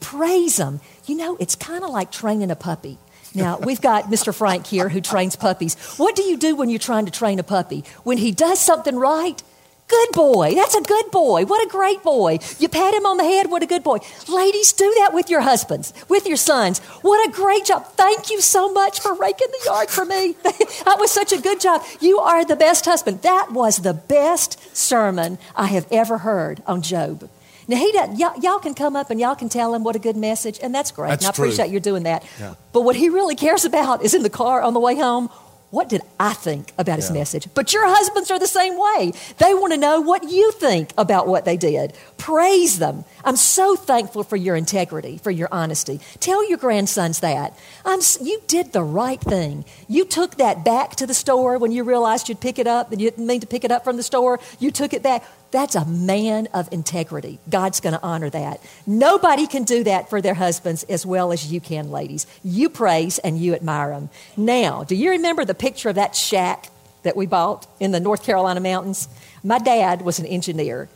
Praise them. You know, it's kind of like training a puppy. Now, we've got Mr. Frank here who trains puppies. What do you do when you're trying to train a puppy? When he does something right, Good boy. That's a good boy. What a great boy. You pat him on the head. What a good boy. Ladies, do that with your husbands, with your sons. What a great job. Thank you so much for raking the yard for me. that was such a good job. You are the best husband. That was the best sermon I have ever heard on Job. Now, he doesn't, y'all, y'all, can come up and y'all can tell him what a good message, and that's great. That's and I appreciate you doing that. Yeah. But what he really cares about is in the car on the way home what did I think about his yeah. message? But your husbands are the same way. They want to know what you think about what they did. Praise them. I'm so thankful for your integrity, for your honesty. Tell your grandsons that. I'm, you did the right thing. You took that back to the store when you realized you'd pick it up and you didn't mean to pick it up from the store. You took it back. That's a man of integrity. God's going to honor that. Nobody can do that for their husbands as well as you can, ladies. You praise and you admire them. Now, do you remember the picture of that shack that we bought in the North Carolina mountains? My dad was an engineer.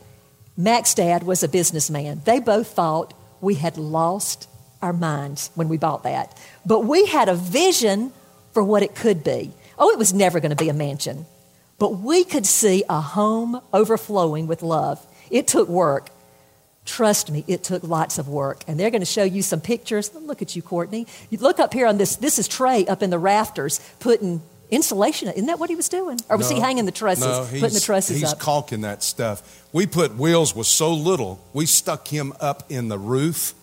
Mac's dad was a businessman. They both thought we had lost our minds when we bought that. But we had a vision for what it could be. Oh, it was never going to be a mansion. But we could see a home overflowing with love. It took work. Trust me, it took lots of work. And they're going to show you some pictures. Look at you, Courtney. You look up here on this. This is Trey up in the rafters putting insulation. Isn't that what he was doing? Or was no, he hanging the trusses, no, putting the trusses he's up? He's caulking that stuff. We put wheels with so little, we stuck him up in the roof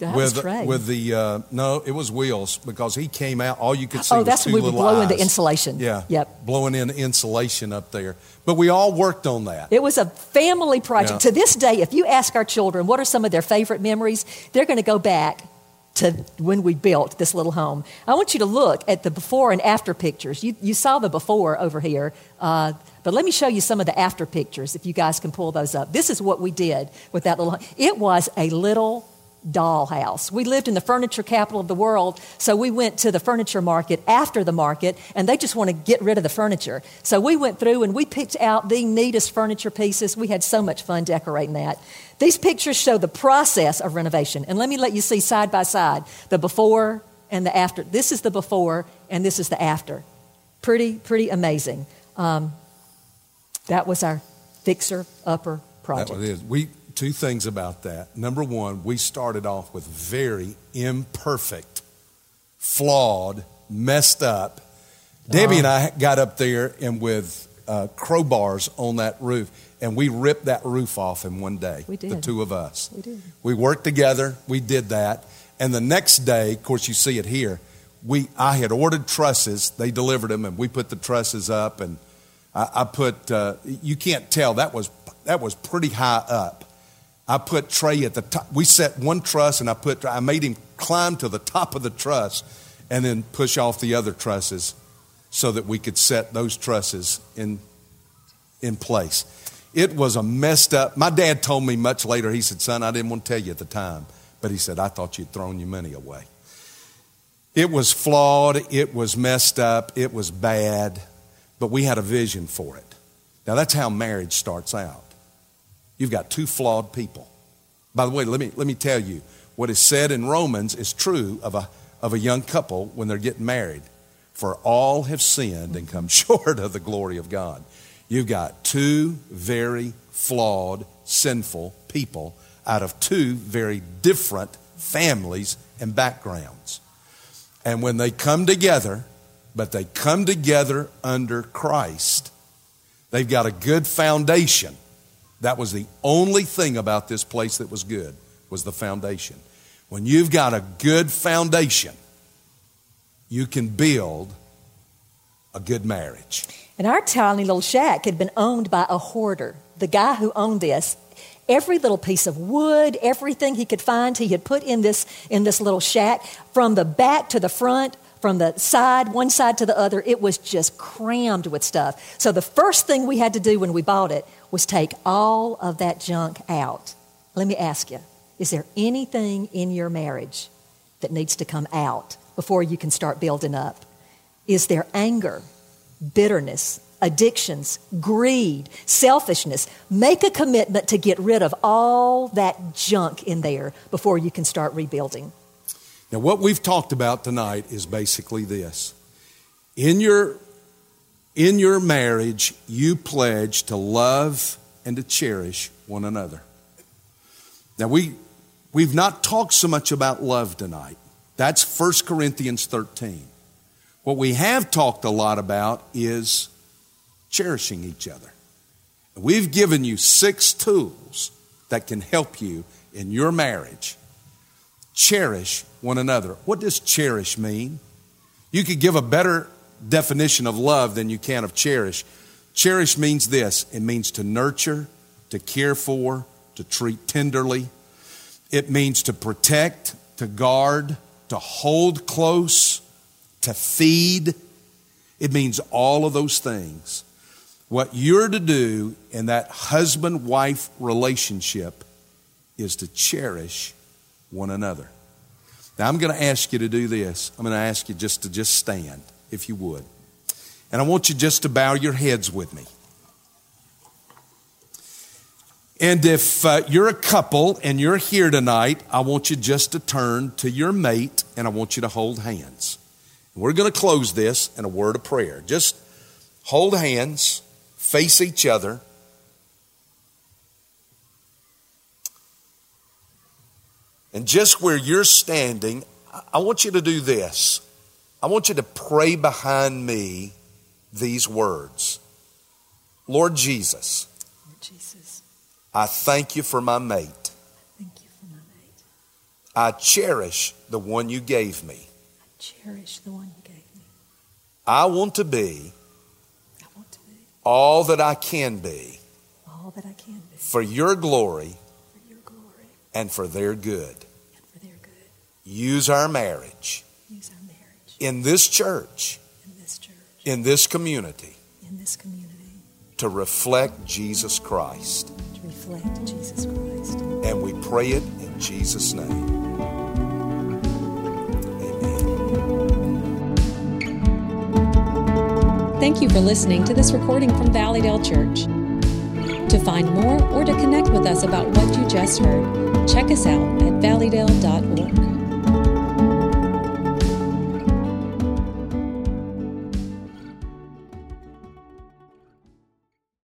that with Trey. with the uh, no, it was wheels because he came out. All you could see. Oh, that's when we were blowing the insulation. Yeah. Yep. Blowing in insulation up there. But we all worked on that. It was a family project. Yeah. To this day, if you ask our children what are some of their favorite memories, they're going to go back to when we built this little home. I want you to look at the before and after pictures. You, you saw the before over here, uh, but let me show you some of the after pictures if you guys can pull those up. This is what we did with that little. It was a little dollhouse. We lived in the furniture capital of the world, so we went to the furniture market after the market, and they just want to get rid of the furniture. So we went through and we picked out the neatest furniture pieces. We had so much fun decorating that. These pictures show the process of renovation, and let me let you see side by side the before and the after. This is the before, and this is the after. Pretty, pretty amazing. Um, that was our fixer upper project. That was it. We two things about that. Number one, we started off with very imperfect, flawed, messed up. Debbie and I got up there and with uh, crowbars on that roof, and we ripped that roof off in one day. We did. The two of us. We did. We worked together. We did that, and the next day, of course, you see it here. We I had ordered trusses. They delivered them, and we put the trusses up. And I, I put. Uh, you can't tell that was that was pretty high up I put Trey at the top. We set one truss, and I put I made him climb to the top of the truss, and then push off the other trusses. so that we could set those trusses in, in place. It was a messed up. My dad told me much later, he said, Son, I didn't want to tell you at the time, but he said, I thought you'd thrown your money away. It was flawed, it was messed up, it was bad, but we had a vision for it. Now, that's how marriage starts out. You've got two flawed people. By the way, let me, let me tell you what is said in Romans is true of a, of a young couple when they're getting married. For all have sinned and come short of the glory of God. You've got two very flawed, sinful people out of two very different families and backgrounds. And when they come together, but they come together under Christ, they've got a good foundation. That was the only thing about this place that was good, was the foundation. When you've got a good foundation, you can build a good marriage. And our tiny little shack had been owned by a hoarder. The guy who owned this, every little piece of wood, everything he could find, he had put in this, in this little shack from the back to the front, from the side, one side to the other. It was just crammed with stuff. So the first thing we had to do when we bought it was take all of that junk out. Let me ask you is there anything in your marriage that needs to come out before you can start building up? Is there anger, bitterness, addictions, greed, selfishness? Make a commitment to get rid of all that junk in there before you can start rebuilding. Now, what we've talked about tonight is basically this. In your, in your marriage, you pledge to love and to cherish one another. Now, we, we've not talked so much about love tonight. That's 1 Corinthians 13. What we have talked a lot about is cherishing each other. We've given you six tools that can help you in your marriage. Cherish one another. What does cherish mean? You could give a better definition of love than you can of cherish. Cherish means this it means to nurture, to care for, to treat tenderly. It means to protect, to guard, to hold close, to feed. It means all of those things. What you're to do in that husband wife relationship is to cherish one another. Now, I'm going to ask you to do this. I'm going to ask you just to just stand, if you would. And I want you just to bow your heads with me. And if uh, you're a couple and you're here tonight, I want you just to turn to your mate and I want you to hold hands. We're going to close this in a word of prayer. Just hold hands, face each other. And just where you're standing, I want you to do this. I want you to pray behind me these words Lord Jesus, Lord Jesus, I thank you for my mate. thank you for my mate. I cherish the one you gave me. I cherish the one you gave me. I want to be I want to be all that I can be all that I can be for your glory for your glory and for their good. for their good. Use our marriage Use our marriage in this church, in this church, in this community, in this community, to reflect Jesus Christ. to reflect Jesus Christ. And we pray it in Jesus' name. Amen. Thank you for listening to this recording from Valleydale Church. To find more or to connect with us about what you just heard, check us out at valleydale.org.